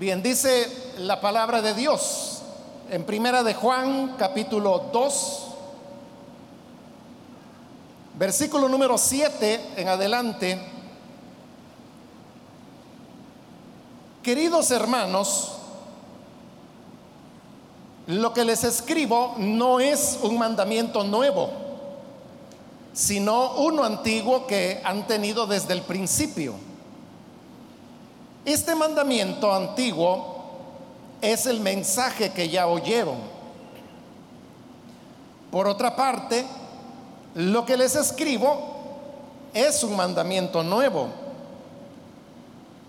Bien, dice la palabra de Dios en Primera de Juan, capítulo 2, versículo número 7 en adelante. Queridos hermanos, lo que les escribo no es un mandamiento nuevo, sino uno antiguo que han tenido desde el principio. Este mandamiento antiguo es el mensaje que ya oyeron. Por otra parte, lo que les escribo es un mandamiento nuevo,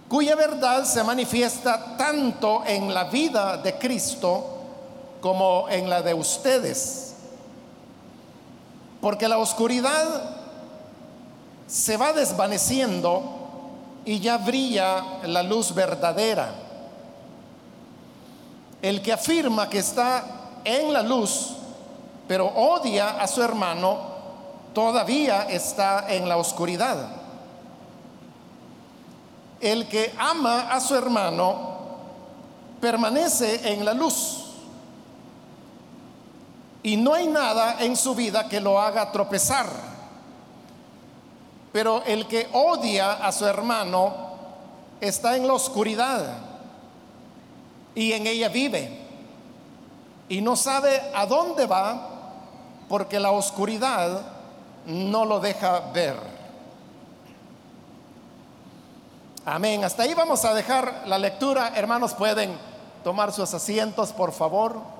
cuya verdad se manifiesta tanto en la vida de Cristo como en la de ustedes. Porque la oscuridad se va desvaneciendo y ya brilla la luz verdadera. El que afirma que está en la luz, pero odia a su hermano, todavía está en la oscuridad. El que ama a su hermano permanece en la luz. Y no hay nada en su vida que lo haga tropezar. Pero el que odia a su hermano está en la oscuridad y en ella vive. Y no sabe a dónde va porque la oscuridad no lo deja ver. Amén. Hasta ahí vamos a dejar la lectura. Hermanos, pueden tomar sus asientos, por favor.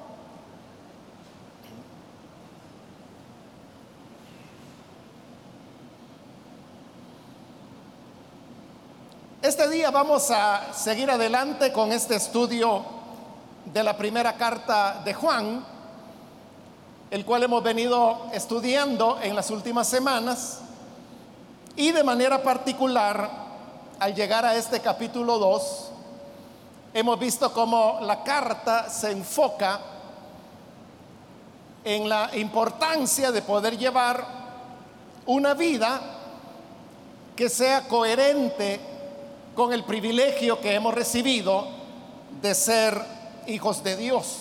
Este día vamos a seguir adelante con este estudio de la primera carta de Juan, el cual hemos venido estudiando en las últimas semanas y de manera particular al llegar a este capítulo 2 hemos visto cómo la carta se enfoca en la importancia de poder llevar una vida que sea coherente con el privilegio que hemos recibido de ser hijos de Dios.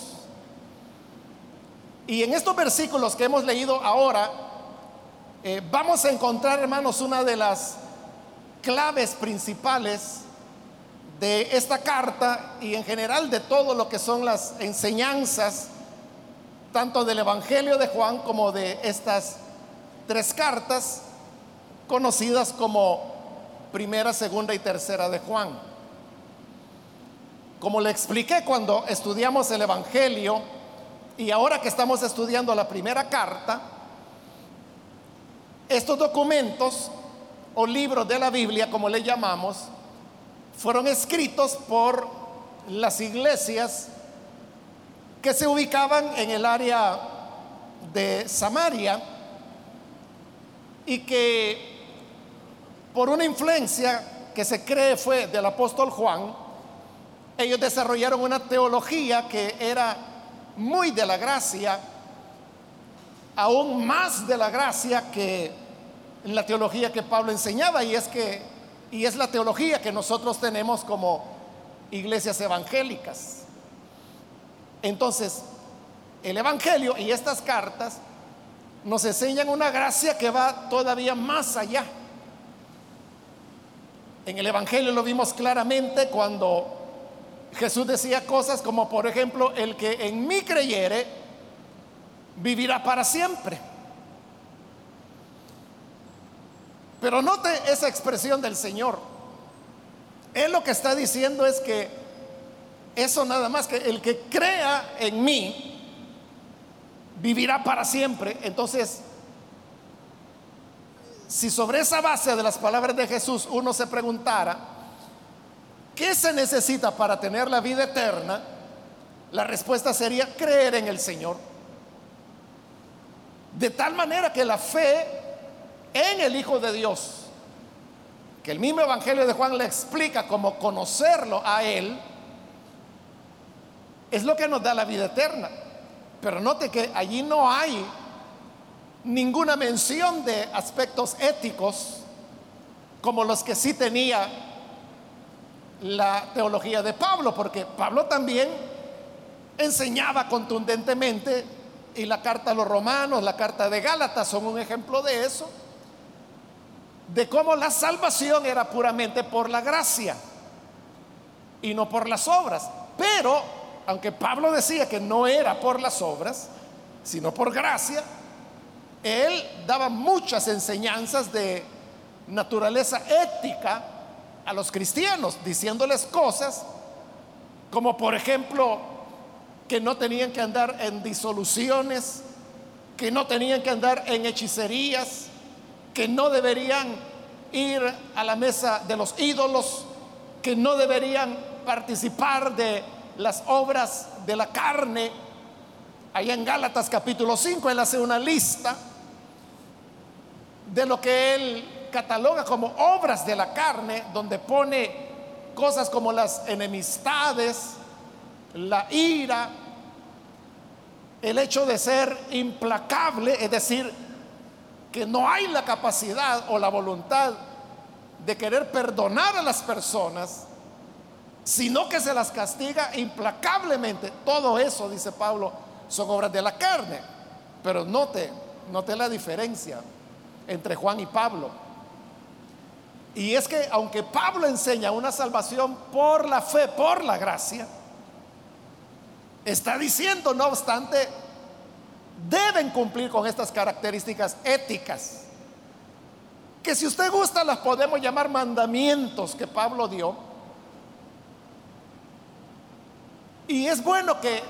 Y en estos versículos que hemos leído ahora, eh, vamos a encontrar, hermanos, una de las claves principales de esta carta y en general de todo lo que son las enseñanzas, tanto del Evangelio de Juan como de estas tres cartas, conocidas como primera, segunda y tercera de Juan. Como le expliqué cuando estudiamos el Evangelio y ahora que estamos estudiando la primera carta, estos documentos o libros de la Biblia, como le llamamos, fueron escritos por las iglesias que se ubicaban en el área de Samaria y que por una influencia que se cree fue del apóstol Juan, ellos desarrollaron una teología que era muy de la gracia, aún más de la gracia que la teología que Pablo enseñaba y es que y es la teología que nosotros tenemos como iglesias evangélicas. Entonces, el evangelio y estas cartas nos enseñan una gracia que va todavía más allá en el Evangelio lo vimos claramente cuando Jesús decía cosas como, por ejemplo, el que en mí creyere, vivirá para siempre. Pero note esa expresión del Señor. Él lo que está diciendo es que eso nada más que el que crea en mí, vivirá para siempre. Entonces, si sobre esa base de las palabras de Jesús uno se preguntara, ¿qué se necesita para tener la vida eterna? La respuesta sería creer en el Señor. De tal manera que la fe en el Hijo de Dios, que el mismo Evangelio de Juan le explica como conocerlo a Él, es lo que nos da la vida eterna. Pero note que allí no hay ninguna mención de aspectos éticos como los que sí tenía la teología de Pablo, porque Pablo también enseñaba contundentemente, y la carta a los romanos, la carta de Gálatas son un ejemplo de eso, de cómo la salvación era puramente por la gracia y no por las obras. Pero, aunque Pablo decía que no era por las obras, sino por gracia, él daba muchas enseñanzas de naturaleza ética a los cristianos, diciéndoles cosas como por ejemplo que no tenían que andar en disoluciones, que no tenían que andar en hechicerías, que no deberían ir a la mesa de los ídolos, que no deberían participar de las obras de la carne. Allá en Gálatas capítulo 5 él hace una lista de lo que él cataloga como obras de la carne, donde pone cosas como las enemistades, la ira, el hecho de ser implacable, es decir, que no hay la capacidad o la voluntad de querer perdonar a las personas, sino que se las castiga implacablemente. Todo eso, dice Pablo, son obras de la carne. Pero note, note la diferencia entre Juan y Pablo. Y es que aunque Pablo enseña una salvación por la fe, por la gracia, está diciendo, no obstante, deben cumplir con estas características éticas, que si usted gusta las podemos llamar mandamientos que Pablo dio. Y es bueno que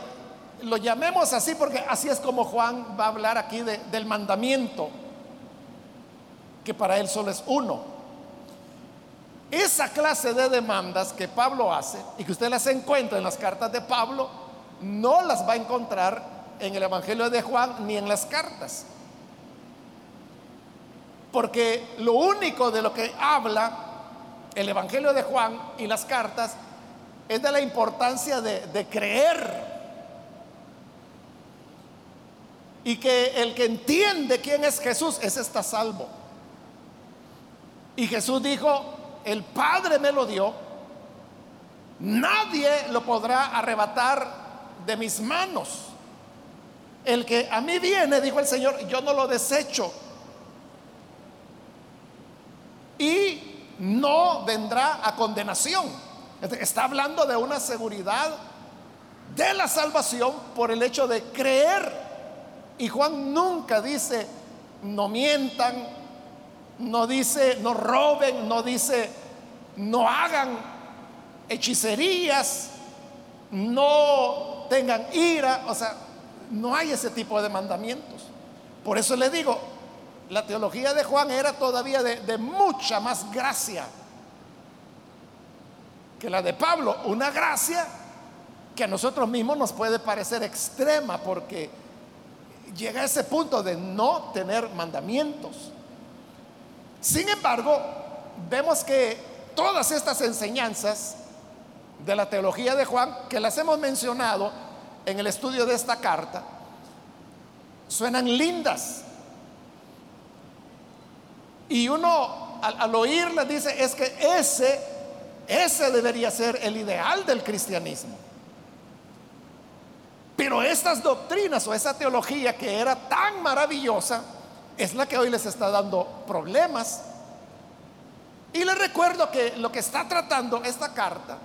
lo llamemos así porque así es como Juan va a hablar aquí del mandamiento que para él solo es uno. Esa clase de demandas que Pablo hace y que usted las encuentra en las cartas de Pablo, no las va a encontrar en el Evangelio de Juan ni en las cartas. Porque lo único de lo que habla el Evangelio de Juan y las cartas es de la importancia de, creer. Y que el que entiende quién es Jesús, ese está salvo. Y Jesús dijo, el Padre me lo dio, nadie lo podrá arrebatar de mis manos. El que a mí viene, dijo el Señor, yo no lo desecho. Y no vendrá a condenación. Está hablando de una seguridad de la salvación por el hecho de creer. Y Juan nunca dice, no mientan, no dice no roben, no dice no hagan hechicerías, no tengan ira, o sea, no hay ese tipo de mandamientos. Por eso le digo, la teología de Juan era todavía de, de mucha más gracia que la de Pablo, una gracia que a nosotros mismos nos puede parecer extrema porque llega a ese punto de no tener mandamientos. Sin embargo, vemos que todas estas enseñanzas de la teología de Juan, que las hemos mencionado en el estudio de esta carta, suenan lindas. Y uno al, oírlas dice, es que ese, ese debería ser el ideal del cristianismo. Pero estas doctrinas o esa teología que era tan maravillosa, es la que hoy les está dando problemas. Y les recuerdo que lo que está tratando esta carta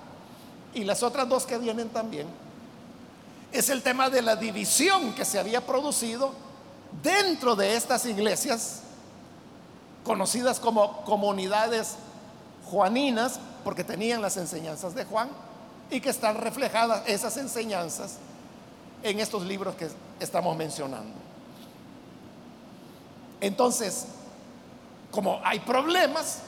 y las otras dos que vienen también es el tema de la división que se había producido dentro de estas iglesias conocidas como comunidades juaninas porque tenían las enseñanzas de Juan y que están reflejadas esas enseñanzas en estos libros que estamos mencionando. Entonces, como hay problemas,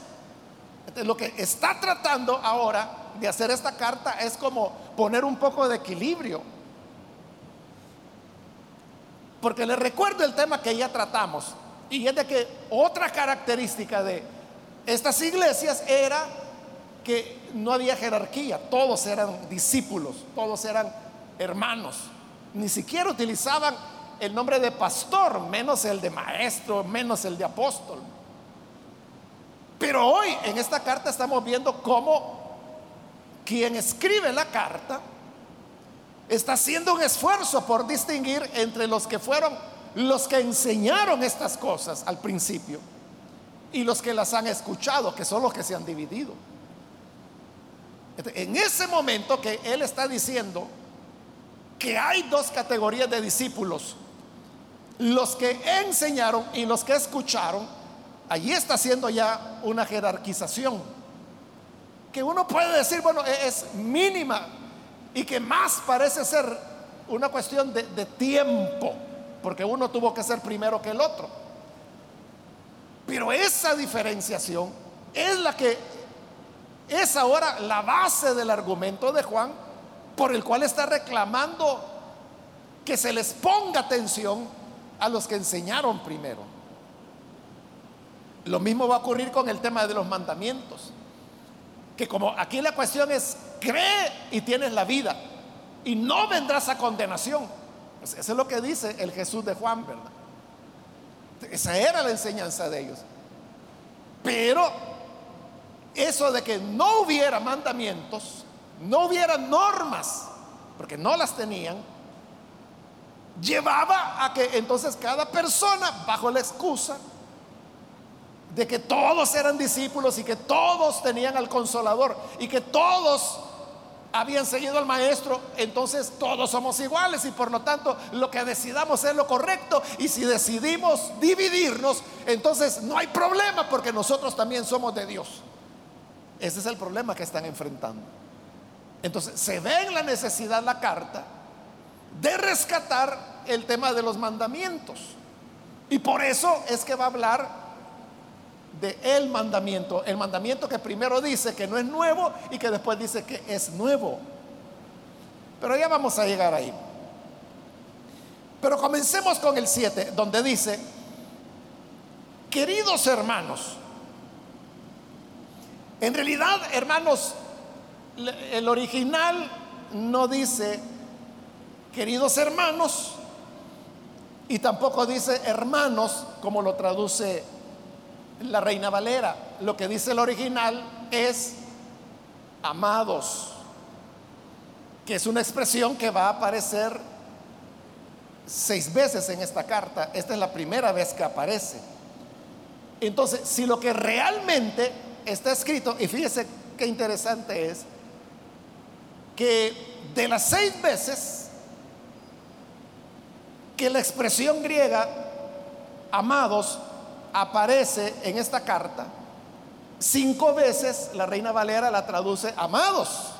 lo que está tratando ahora de hacer esta carta es como poner un poco de equilibrio. Porque le recuerdo el tema que ya tratamos, y es de que otra característica de estas iglesias era que no había jerarquía, todos eran discípulos, todos eran hermanos, ni siquiera utilizaban el nombre de pastor, menos el de maestro, menos el de apóstol. Pero hoy en esta carta estamos viendo cómo quien escribe la carta está haciendo un esfuerzo por distinguir entre los que fueron los que enseñaron estas cosas al principio y los que las han escuchado, que son los que se han dividido. En ese momento que él está diciendo que hay dos categorías de discípulos, los que enseñaron y los que escucharon, allí está haciendo ya una jerarquización, que uno puede decir, bueno, e-, es mínima y que más parece ser una cuestión de, de tiempo, porque uno tuvo que ser primero que el otro. Pero esa diferenciación es la que es ahora la base del argumento de Juan por el cual está reclamando que se les ponga atención a los que enseñaron primero. Lo mismo va a ocurrir con el tema de los mandamientos. Que como aquí la cuestión es, cree y tienes la vida y no vendrás a condenación. Pues eso es lo que dice el Jesús de Juan, ¿verdad? Esa era la enseñanza de ellos. Pero eso de que no hubiera mandamientos, no hubiera normas, porque no las tenían, llevaba a que entonces cada persona, bajo la excusa de que todos eran discípulos y que todos tenían al consolador y que todos habían seguido al maestro, entonces todos somos iguales y por lo tanto lo que decidamos es lo correcto y si decidimos dividirnos, entonces no hay problema porque nosotros también somos de Dios. Ese es el problema que están enfrentando. Entonces se ve en la necesidad la carta de rescatar el tema de los mandamientos. Y por eso es que va a hablar de el mandamiento, el mandamiento que primero dice que no es nuevo y que después dice que es nuevo. Pero ya vamos a llegar ahí. Pero comencemos con el 7, donde dice, queridos hermanos, en realidad, hermanos, el original no dice queridos hermanos y tampoco dice hermanos como lo traduce la Reina Valera. Lo que dice el original es amados, que es una expresión que va a aparecer seis veces en esta carta. Esta es la primera vez que aparece. Entonces, si lo que realmente está escrito, y fíjese qué interesante es, que de las seis veces que la expresión griega amados aparece en esta carta, cinco veces la Reina Valera la traduce amados,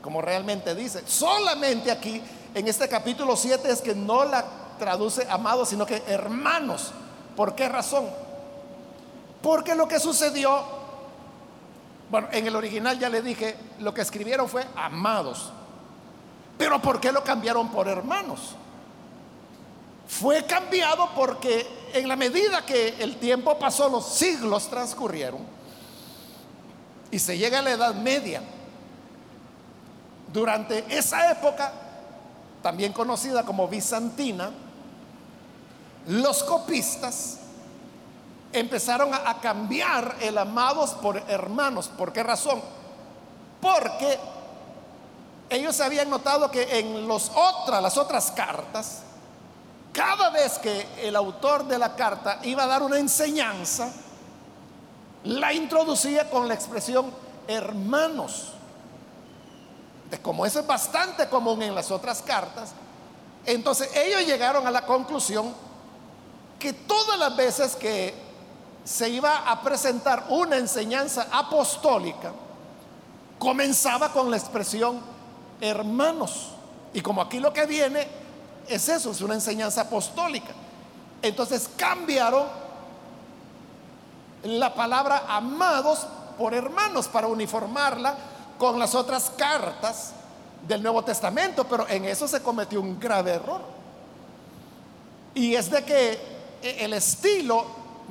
como realmente dice. Solamente aquí, en este capítulo 7, es que no la traduce amados, sino que hermanos. ¿Por qué razón? Porque lo que sucedió, bueno, en el original ya le dije, lo que escribieron fue amados. Pero ¿por qué lo cambiaron por hermanos? Fue cambiado porque en la medida que el tiempo pasó, los siglos transcurrieron y se llega a la Edad Media. Durante esa época, también conocida como bizantina, los copistas empezaron a, cambiar el amados por hermanos. ¿Por qué razón? Porque ellos habían notado que en los otras, las otras cartas, cada vez que el autor de la carta iba a dar una enseñanza, la introducía con la expresión hermanos. Como eso es bastante común en las otras cartas, entonces ellos llegaron a la conclusión que todas las veces que se iba a presentar una enseñanza apostólica, comenzaba con la expresión hermanos. Y como aquí lo que viene es eso, es una enseñanza apostólica. Entonces cambiaron la palabra amados por hermanos para uniformarla con las otras cartas del Nuevo Testamento, pero en eso se cometió un grave error. Y es de que el estilo,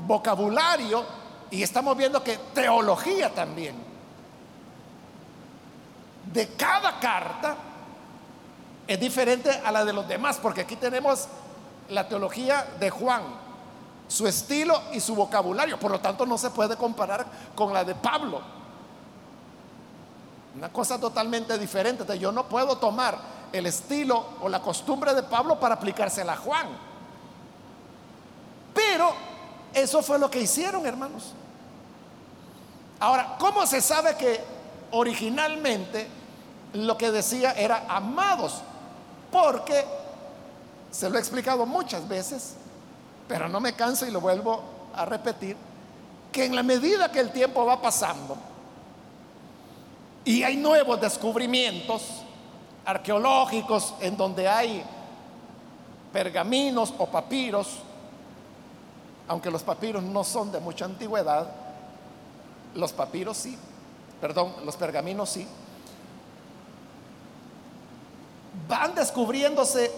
vocabulario, y estamos viendo que teología también, de cada carta es diferente a la de los demás, porque aquí tenemos la teología de Juan, su estilo y su vocabulario, por lo tanto no se puede comparar con la de Pablo. Una cosa totalmente diferente. Yo no puedo tomar el estilo o la costumbre de Pablo para aplicársela a Juan. Pero eso fue lo que hicieron, hermanos. Ahora, ¿cómo se sabe que originalmente lo que decía era amados? Porque se lo he explicado muchas veces, pero no me canso y lo vuelvo a repetir, que en la medida que el tiempo va pasando y hay nuevos descubrimientos arqueológicos en donde hay pergaminos o papiros, aunque los papiros no son de mucha antigüedad, los papiros sí, perdón, los pergaminos sí, van descubriéndose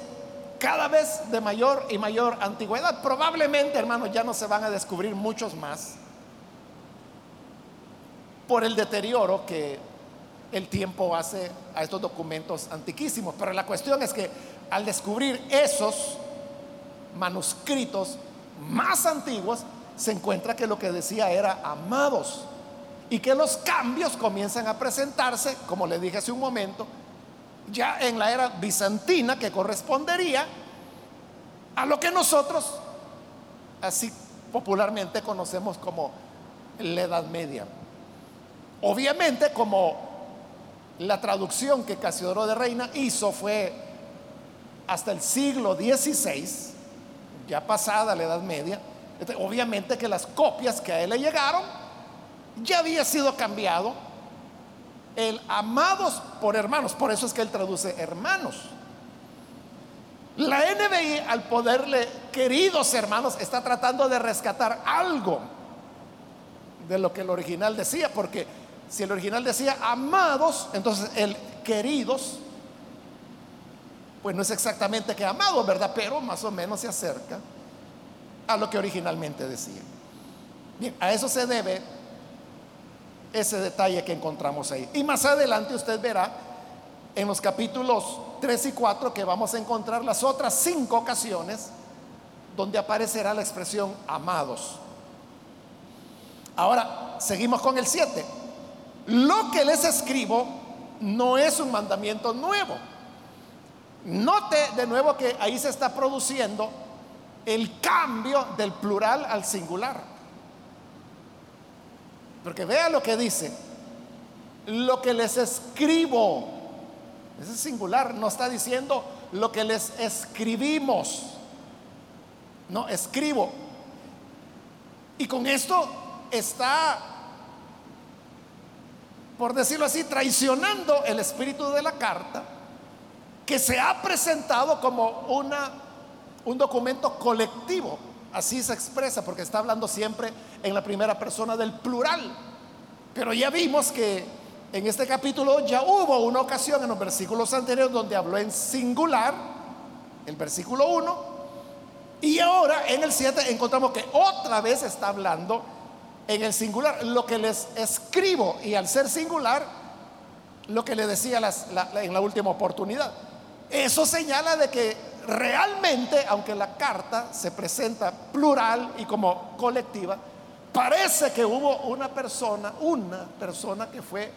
cada vez de mayor y mayor antigüedad. Probablemente, hermanos, ya no se van a descubrir muchos más por el deterioro que el tiempo hace a estos documentos antiquísimos. Pero la cuestión es que al descubrir esos manuscritos más antiguos, se encuentra que lo que decía era amados y que los cambios comienzan a presentarse, como le dije hace un momento, ya en la era bizantina que correspondería a lo que nosotros así popularmente conocemos como la Edad Media. Obviamente como la traducción que Casiodoro de Reina hizo fue hasta el siglo XVI, ya pasada la Edad Media, obviamente que las copias que a él le llegaron ya había sido cambiado el amados por hermanos, por eso es que él traduce hermanos. La NBI al poderle queridos hermanos está tratando de rescatar algo de lo que el original decía, porque si el original decía amados, entonces el queridos, pues no es exactamente que amados, ¿verdad? Pero más o menos se acerca a lo que originalmente decía. Bien, a eso se debe ese detalle que encontramos ahí. Y más adelante usted verá en los capítulos 3 y 4 que vamos a encontrar las otras cinco ocasiones donde aparecerá la expresión amados. Ahora, seguimos con el 7. Lo que les escribo no es un mandamiento nuevo. Note de nuevo que ahí se está produciendo el cambio del plural al singular. Porque vea lo que dice. Lo que les escribo. Ese es singular. No está diciendo lo que les escribimos. No, escribo. Y con esto está, por decirlo así, traicionando el espíritu de la carta que se ha presentado como una, un documento colectivo Así se expresa porque está hablando siempre en la primera persona del plural. Pero ya vimos que en este capítulo ya hubo una ocasión en los versículos anteriores donde habló en singular, el versículo 1, y ahora en el 7 encontramos que otra vez está hablando en el singular, lo que les escribo, y al ser singular, lo que le decía en la última oportunidad. Eso señala de que realmente, aunque la carta se presenta plural y como colectiva, parece que hubo una persona, una persona que fue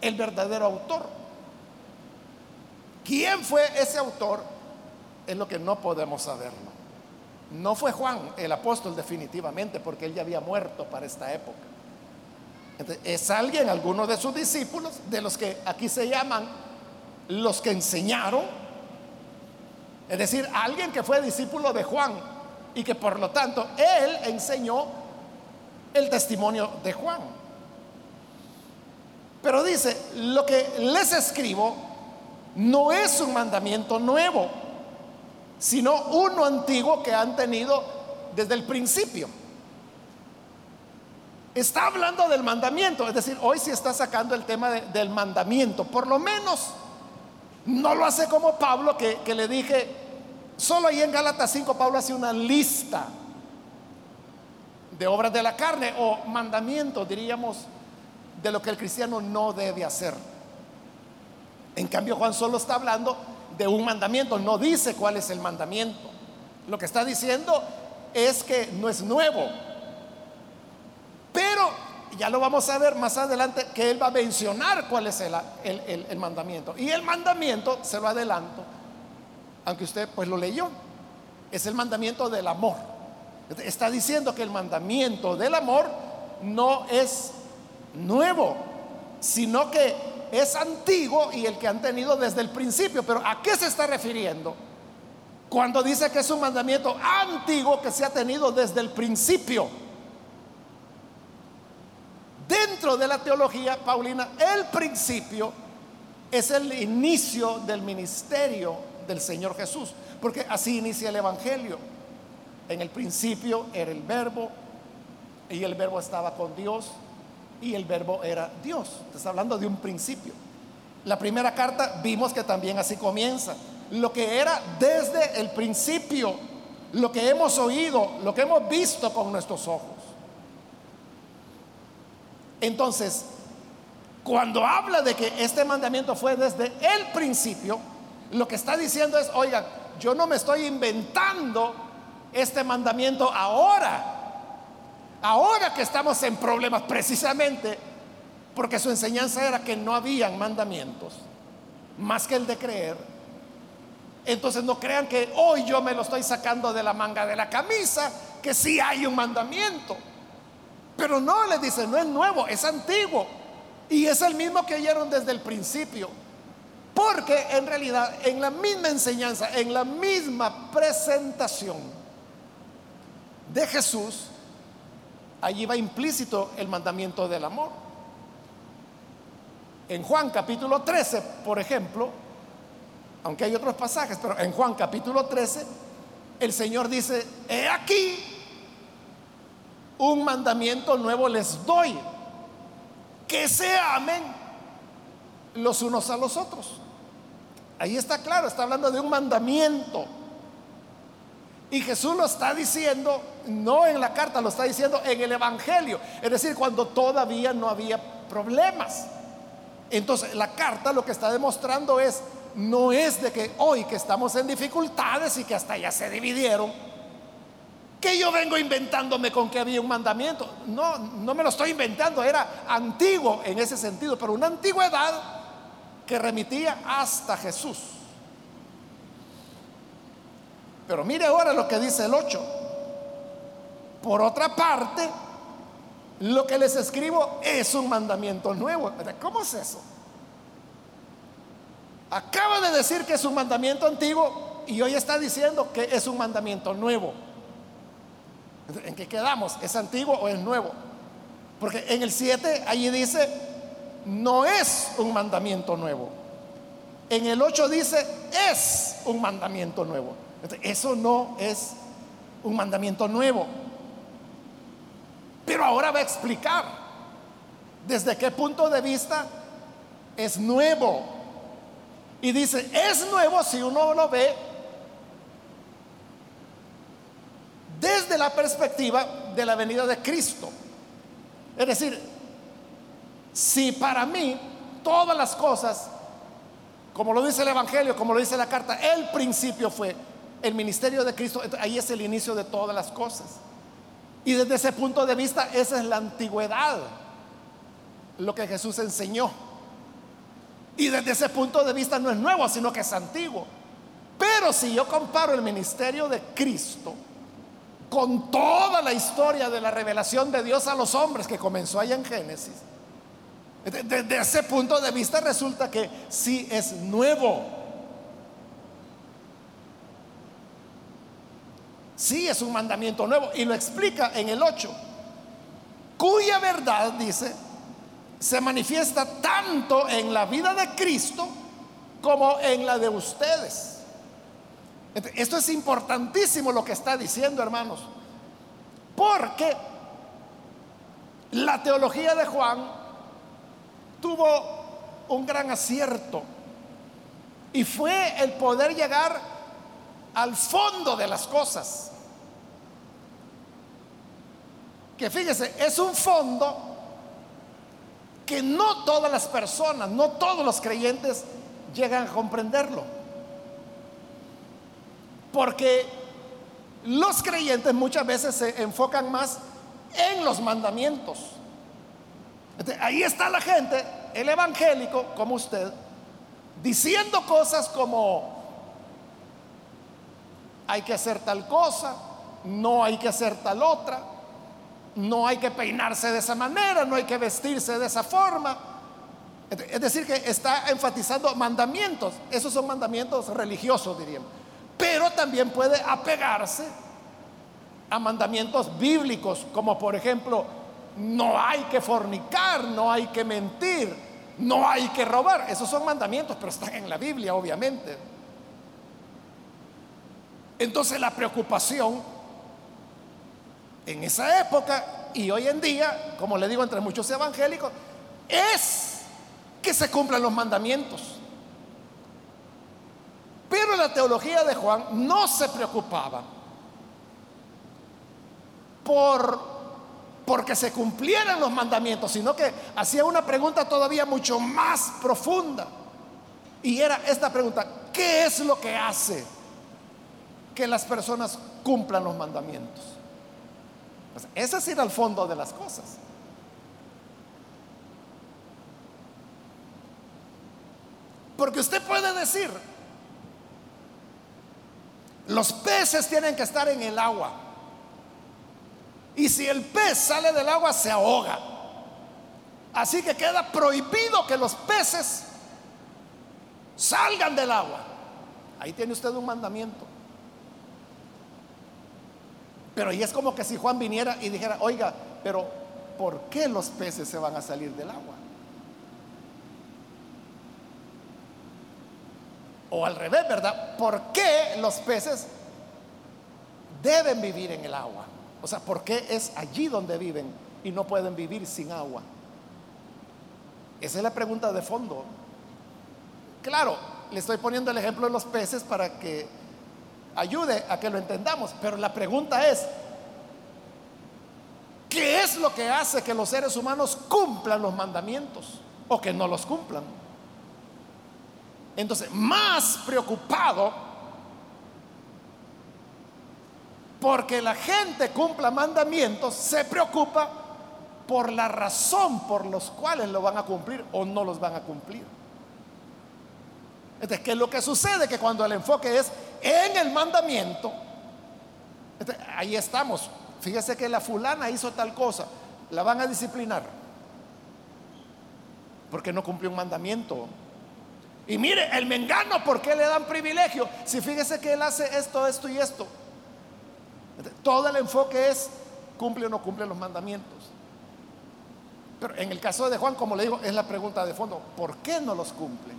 el verdadero autor. ¿Quién fue ese autor? Es lo que no podemos saberlo. No fue Juan el apóstol definitivamente, porque él ya había muerto para esta época. es alguien, alguno de sus discípulos, de los que aquí se llaman los que enseñaron, es decir, alguien que fue discípulo de Juan y que por lo tanto él enseñó el testimonio de Juan. Pero dice, lo que les escribo no es un mandamiento nuevo, sino uno antiguo que han tenido desde el principio. Está hablando del mandamiento, es decir, hoy sí está sacando el tema del mandamiento, por lo menos no lo hace como Pablo, que, que le dije, Solo ahí en Gálatas 5 Pablo hace una lista de obras de la carne o mandamientos, diríamos, de lo que el cristiano no debe hacer. En cambio, Juan solo está hablando de un mandamiento, no dice cuál es el mandamiento. Lo que está diciendo es que no es nuevo. Pero ya lo vamos a ver más adelante, que Él va a mencionar cuál es el, el mandamiento. Y el mandamiento, se lo adelanto, aunque usted pues lo leyó, es el mandamiento del amor. Está diciendo que el mandamiento del amor no es nuevo, sino que es antiguo y el que han tenido desde el principio. Pero ¿a qué se está refiriendo? Cuando dice que es un mandamiento antiguo que se ha tenido desde el principio. Dentro de la teología paulina, el principio es el inicio del ministerio del Señor Jesús, porque así inicia el Evangelio. En el principio era el verbo y el verbo estaba con Dios y el verbo era Dios. Está hablando de un principio. La primera carta vimos que también así comienza. Lo que era desde el principio, lo que hemos oído, lo que hemos visto con nuestros ojos. Entonces, cuando habla de que este mandamiento fue desde el principio, lo que está diciendo es, oigan, yo no me estoy inventando este mandamiento ahora. Ahora que estamos en problemas precisamente porque su enseñanza era que no habían mandamientos más que el de creer. Entonces no crean que hoy yo me lo estoy sacando de la manga de la camisa, que sí hay un mandamiento. Pero no, le dice, no es nuevo, es antiguo. Y es el mismo que oyeron desde el principio. Porque en realidad en la misma enseñanza, en la misma presentación de Jesús, allí va implícito el mandamiento del amor. En Juan capítulo 13, por ejemplo, aunque hay otros pasajes, pero en Juan capítulo 13, el Señor dice, he aquí, un mandamiento nuevo les doy, que se amen los unos a los otros. Ahí está claro, está hablando de un mandamiento. Y Jesús lo está diciendo, no en la carta, lo está diciendo en el Evangelio. Es decir, cuando todavía no había problemas. Entonces, la carta lo que está demostrando es, no es de que hoy que estamos en dificultades y que hasta ya se dividieron, que yo vengo inventándome con que había un mandamiento. No, no me lo estoy inventando, era antiguo en ese sentido, pero una antigüedad que remitía hasta Jesús. Pero mire ahora lo que dice el 8. Por otra parte, lo que les escribo es un mandamiento nuevo. ¿Cómo es eso? Acaba de decir que es un mandamiento antiguo y hoy está diciendo que es un mandamiento nuevo. ¿En qué quedamos? ¿Es antiguo o es nuevo? Porque en el 7 allí dice, no es un mandamiento nuevo. En el 8 dice, es un mandamiento nuevo. Eso no es un mandamiento nuevo. Pero ahora va a explicar desde qué punto de vista es nuevo. Y dice, es nuevo si uno lo ve desde la perspectiva de la venida de Cristo. Es decir, si para mí todas las cosas, como lo dice el Evangelio, como lo dice la carta, el principio fue el ministerio de Cristo, ahí es el inicio de todas las cosas. Y desde ese punto de vista, esa es la antigüedad, lo que Jesús enseñó. Y desde ese punto de vista no es nuevo, sino que es antiguo. Pero si yo comparo el ministerio de Cristo con toda la historia de la revelación de Dios a los hombres que comenzó allá en Génesis, desde ese punto de vista resulta que sí es nuevo. Sí es un mandamiento nuevo y lo explica en el 8, cuya verdad, dice, se manifiesta tanto en la vida de Cristo como en la de ustedes. Esto es importantísimo lo que está diciendo, hermanos, porque la teología de Juan tuvo un gran acierto y fue el poder llegar al fondo de las cosas. Que fíjese, es un fondo que no todas las personas, no todos los creyentes llegan a comprenderlo. Porque los creyentes muchas veces se enfocan más en los mandamientos. Ahí está la gente, el evangélico como usted, diciendo cosas como hay que hacer tal cosa, no hay que hacer tal otra, no hay que peinarse de esa manera, no hay que vestirse de esa forma. Es decir, que está enfatizando mandamientos. Esos son mandamientos religiosos, diríamos. Pero también puede apegarse a mandamientos bíblicos, como por ejemplo, no hay que fornicar, no hay que mentir, no hay que robar. Esos son mandamientos, pero están en la Biblia, obviamente. Entonces la preocupación en esa época y hoy en día, como le digo entre muchos evangélicos, es que se cumplan los mandamientos. Pero la teología de Juan no se preocupaba por porque se cumplieran los mandamientos, sino que hacía una pregunta todavía mucho más profunda. Y era esta pregunta, ¿qué es lo que hace que las personas cumplan los mandamientos? ese es ir al fondo de las cosas. Porque usted puede decir, los peces tienen que estar en el agua. Y si el pez sale del agua, se ahoga. Así que queda prohibido que los peces salgan del agua. Ahí tiene usted un mandamiento. Pero y es como que si Juan viniera y dijera, oiga, pero ¿por qué los peces se van a salir del agua? O al revés, ¿verdad? ¿Por qué los peces deben vivir en el agua? O sea, ¿por qué es allí donde viven y no pueden vivir sin agua? Esa es la pregunta de fondo. Claro, le estoy poniendo el ejemplo de los peces para que ayude a que lo entendamos, pero la pregunta es, ¿qué es lo que hace que los seres humanos cumplan los mandamientos o que no los cumplan? Entonces, más preocupado porque la gente cumpla mandamientos, se preocupa por la razón por los cuales lo van a cumplir o no los van a cumplir. Entonces, ¿qué es lo que sucede? Que cuando el enfoque es en el mandamiento, ahí estamos. Fíjese que la fulana hizo tal cosa, la van a disciplinar porque no cumplió un mandamiento. Y mire, el mengano, ¿por qué le dan privilegio? Si fíjese que él hace esto, esto y esto. Todo el enfoque es cumple o no cumple los mandamientos. Pero en el caso de Juan, como le digo, es la pregunta de fondo, ¿por qué no los cumple?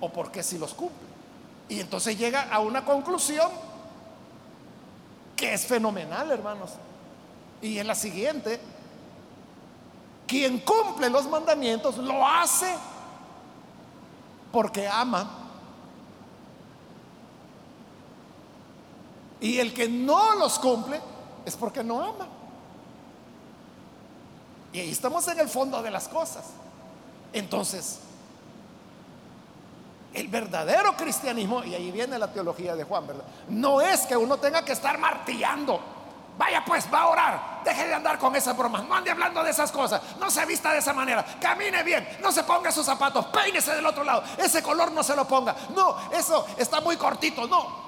¿O por qué si los cumple? Y entonces llega a una conclusión que es fenomenal, hermanos. Y es la siguiente, quien cumple los mandamientos lo hace porque ama. Y el que no los cumple es porque no ama. Y ahí estamos en el fondo de las cosas. Entonces, el verdadero cristianismo, y ahí viene la teología de Juan, ¿verdad? No es que uno tenga que estar martillando Vaya pues, va a orar. Deje de andar con esas bromas. No ande hablando de esas cosas. No se vista de esa manera. Camine bien. No se ponga sus zapatos. Peínese del otro lado. Ese color no se lo ponga. No, eso está muy cortito. No.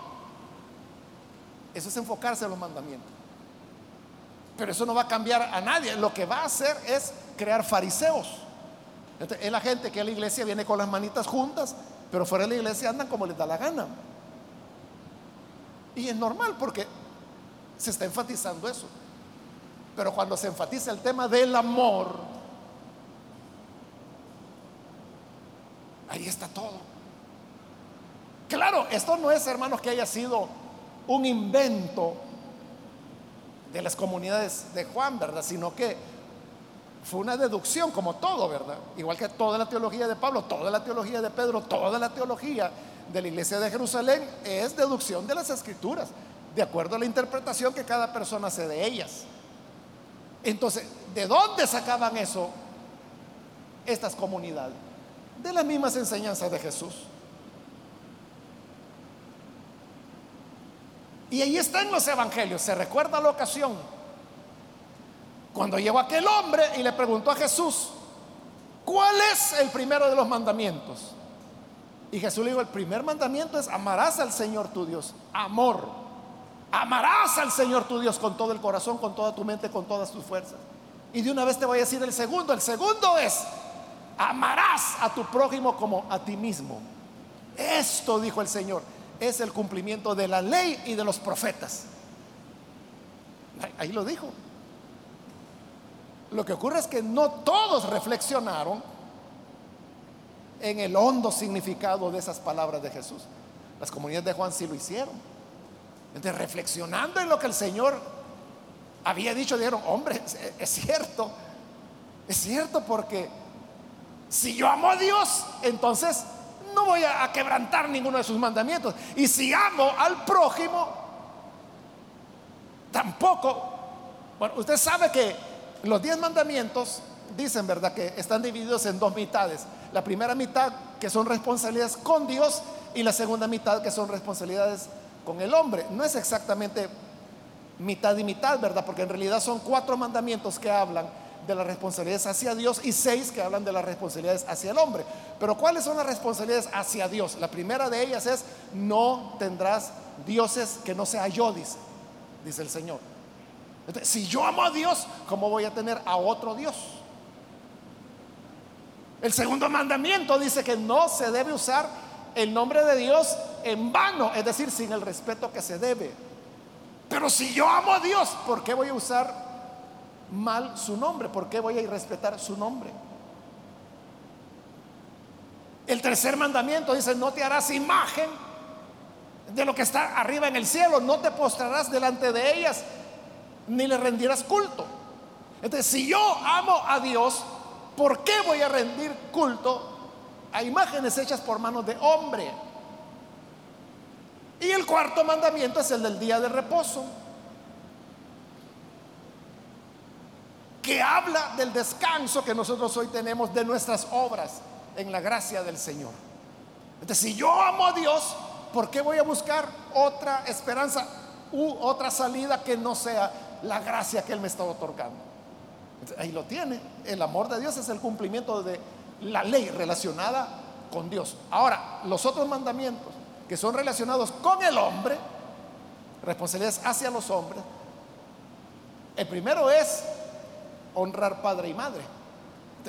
Eso es enfocarse en los mandamientos. Pero eso no va a cambiar a nadie. Lo que va a hacer es crear fariseos. es la gente que a la iglesia viene con las manitas juntas, pero fuera de la iglesia andan como les da la gana. Y es normal porque se está enfatizando eso. Pero cuando se enfatiza el tema del amor, ahí está todo. Claro, esto no es, hermanos, que haya sido un invento de las comunidades de Juan, ¿verdad? Sino que fue una deducción como todo, ¿verdad? Igual que toda la teología de Pablo, toda la teología de Pedro, toda la teología de la iglesia de Jerusalén es deducción de las escrituras de acuerdo a la interpretación que cada persona hace de ellas. Entonces, ¿de dónde sacaban eso estas comunidades? De las mismas enseñanzas de Jesús. Y ahí están los evangelios. ¿Se recuerda la ocasión Cuando llegó aquel hombre y le preguntó a Jesús, ¿cuál es el primero de los mandamientos? Y Jesús le dijo, el primer mandamiento es amarás al Señor tu Dios. Amor. Amarás al Señor tu Dios con todo el corazón, con toda tu mente, con todas tus fuerzas. Y de una vez te voy a decir el segundo. El segundo es, amarás a tu prójimo como a ti mismo. Esto, dijo el Señor, es el cumplimiento de la ley y de los profetas. Ahí lo dijo. Lo que ocurre es que no todos reflexionaron en el hondo significado de esas palabras de Jesús. Las comunidades de Juan sí lo hicieron. Entonces, reflexionando en lo que el Señor había dicho, dijeron, hombre, es, cierto, es cierto porque si yo amo a Dios, entonces no voy a, quebrantar ninguno de sus mandamientos. Y si amo al prójimo, tampoco. Bueno, usted sabe que los diez mandamientos dicen, ¿verdad?, que están divididos en dos mitades. La primera mitad que son responsabilidades con Dios y la segunda mitad que son responsabilidades con el hombre. No es exactamente mitad y mitad, ¿verdad? Porque en realidad son cuatro mandamientos que hablan de las responsabilidades hacia Dios y seis que hablan de las responsabilidades hacia el hombre. Pero ¿cuáles son las responsabilidades hacia Dios? La primera de ellas es, no tendrás dioses que no sea yo, dice, dice el Señor. si yo amo a Dios, ¿cómo voy a tener a otro Dios? El segundo mandamiento dice que no se debe usar el nombre de Dios en vano, es decir, sin el respeto que se debe. Pero si yo amo a Dios, ¿por qué voy a usar mal su nombre? ¿Por qué voy a irrespetar su nombre? El tercer mandamiento dice, no te harás imagen de lo que está arriba en el cielo, no te postrarás delante de ellas, ni le rendirás culto. Entonces, si yo amo a Dios, ¿Por qué voy a rendir culto a imágenes hechas por manos de hombre? Y el cuarto mandamiento es el del día de reposo, que habla del descanso que nosotros hoy tenemos de nuestras obras en la gracia del Señor. Entonces, si yo amo a Dios, ¿por qué voy a buscar otra esperanza u otra salida que no sea la gracia que Él me está otorgando? Ahí lo tiene. El amor de Dios es el cumplimiento de la ley relacionada con Dios. Ahora, los otros mandamientos que son relacionados con el hombre, responsabilidades hacia los hombres, el primero es honrar padre y madre.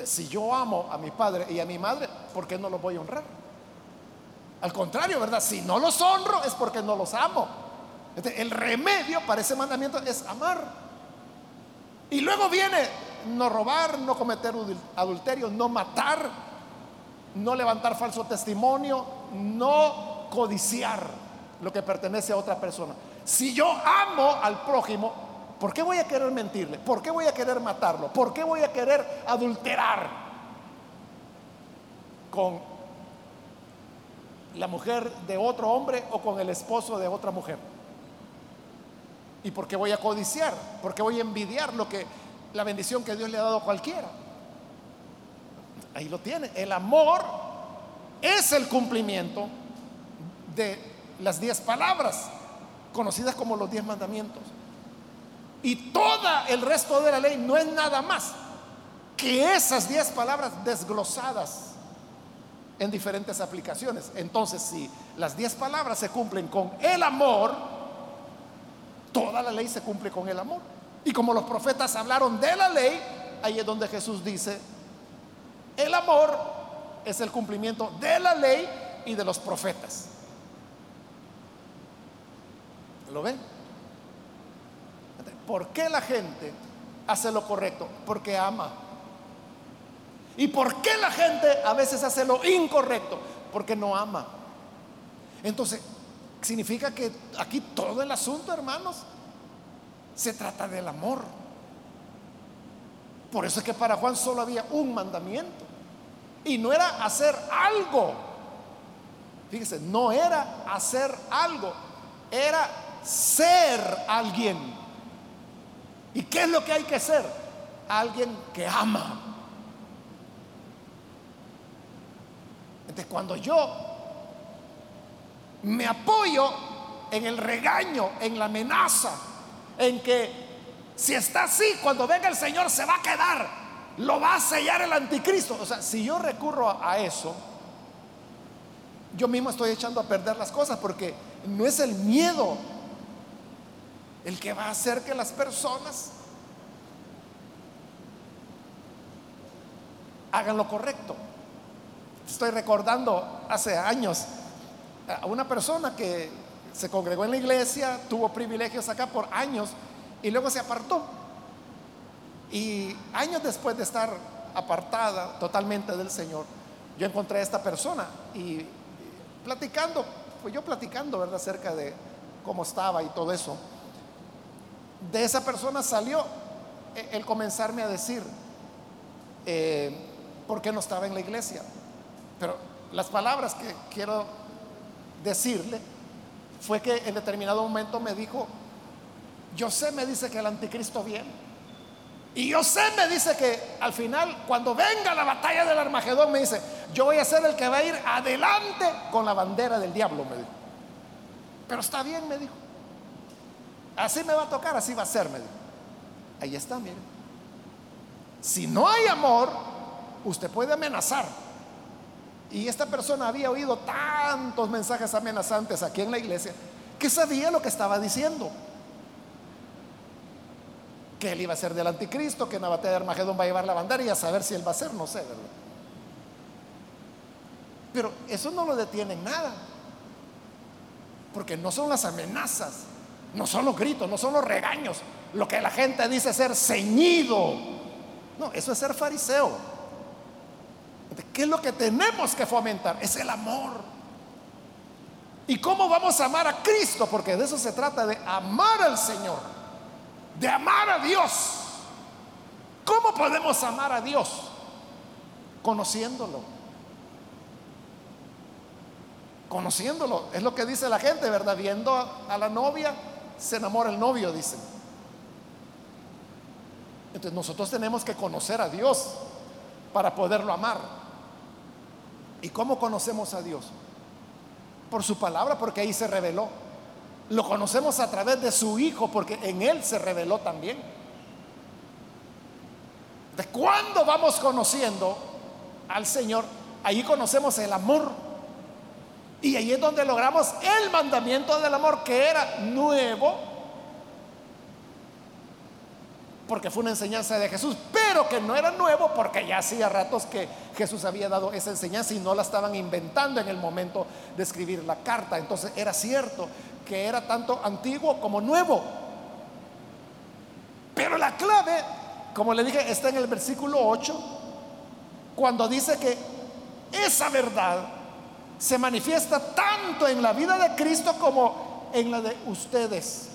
Si yo amo a mi padre y a mi madre, ¿por qué no los voy a honrar? Al contrario, ¿verdad? Si no los honro es porque no los amo. El remedio para ese mandamiento es amar. Y luego viene no robar, no cometer adulterio, no matar, no levantar falso testimonio, no codiciar lo que pertenece a otra persona. Si yo amo al prójimo, ¿por qué voy a querer mentirle? ¿Por qué voy a querer matarlo? ¿Por qué voy a querer adulterar con la mujer de otro hombre o con el esposo de otra mujer? ¿Y por qué voy a codiciar? ¿Por qué voy a envidiar lo que la bendición que Dios le ha dado a cualquiera? Ahí lo tiene. El amor es el cumplimiento de las diez palabras conocidas como los diez mandamientos. Y todo el resto de la ley no es nada más que esas diez palabras desglosadas en diferentes aplicaciones. Entonces, si las diez palabras se cumplen con el amor, Toda la ley se cumple con el amor. Y como los profetas hablaron de la ley, ahí es donde Jesús dice, el amor es el cumplimiento de la ley y de los profetas. ¿Lo ven? ¿Por qué la gente hace lo correcto? Porque ama. ¿Y por qué la gente a veces hace lo incorrecto? Porque no ama. Entonces, Significa que aquí todo el asunto, hermanos, se trata del amor. Por eso es que para Juan solo había un mandamiento. Y no era hacer algo. Fíjese, no era hacer algo. Era ser alguien. ¿Y qué es lo que hay que ser? Alguien que ama. Entonces, cuando yo me apoyo en el regaño, en la amenaza, en que Si está así, cuando venga el Señor se va a quedar. Lo va a sellar el anticristo. O sea, si yo recurro a eso, yo mismo estoy echando a perder las cosas porque no es el miedo el que va a hacer que las personas hagan lo correcto. Estoy recordando hace años a una persona que se congregó en la iglesia, tuvo privilegios acá por años y luego se apartó. Y años después de estar apartada totalmente del Señor, yo encontré a esta persona y platicando, pues yo platicando, ¿verdad?, acerca de cómo estaba y todo eso. De esa persona salió e, el comenzarme a decir eh, por qué no estaba en la iglesia. Pero las palabras que quiero decirle fue que en determinado momento me dijo, yo sé, me dice que el anticristo viene. Y yo sé, me dice que al final, cuando venga la batalla del Armagedón, me dice, yo voy a ser el que va a ir adelante con la bandera del diablo, me dijo. Pero está bien, me dijo. Así me va a tocar, así va a ser, me. Ahí está, mire. Si no hay amor, usted puede amenazar. Y esta persona había oído tantos mensajes amenazantes aquí en la iglesia que sabía lo que estaba diciendo que él iba a ser del anticristo, que en de Armagedón va a llevar la bandera y a saber si él va a ser, no sé, ¿verdad? Pero eso no lo detiene en nada, porque no son las amenazas, no son los gritos, no son los regaños, lo que la gente dice ser ceñido, no, eso es ser fariseo. ¿Qué es lo que tenemos que fomentar? Es el amor. ¿Y cómo vamos a amar a Cristo? Porque de eso se trata, de amar al Señor de amar a Dios. ¿Cómo podemos amar a Dios? Conociéndolo. Conociéndolo. Es lo que dice la gente, ¿verdad? Viendo a, la novia, se enamora el novio, dicen. Entonces nosotros tenemos que conocer a Dios para poderlo amar. ¿Y cómo conocemos a Dios? Por su palabra, porque ahí se reveló. Lo conocemos a través de su Hijo, porque en Él se reveló también. ¿De cuándo vamos conociendo al Señor? Ahí conocemos el amor. Y ahí es donde logramos el mandamiento del amor, que era nuevo, porque fue una enseñanza de Jesús, pero que no era nuevo porque ya hacía ratos que Jesús había dado esa enseñanza y no la estaban inventando en el momento de escribir la carta. Entonces era cierto que era tanto antiguo como nuevo. Pero la clave, como le dije, está en el versículo 8, cuando dice que esa verdad se manifiesta tanto en la vida de Cristo como en la de ustedes.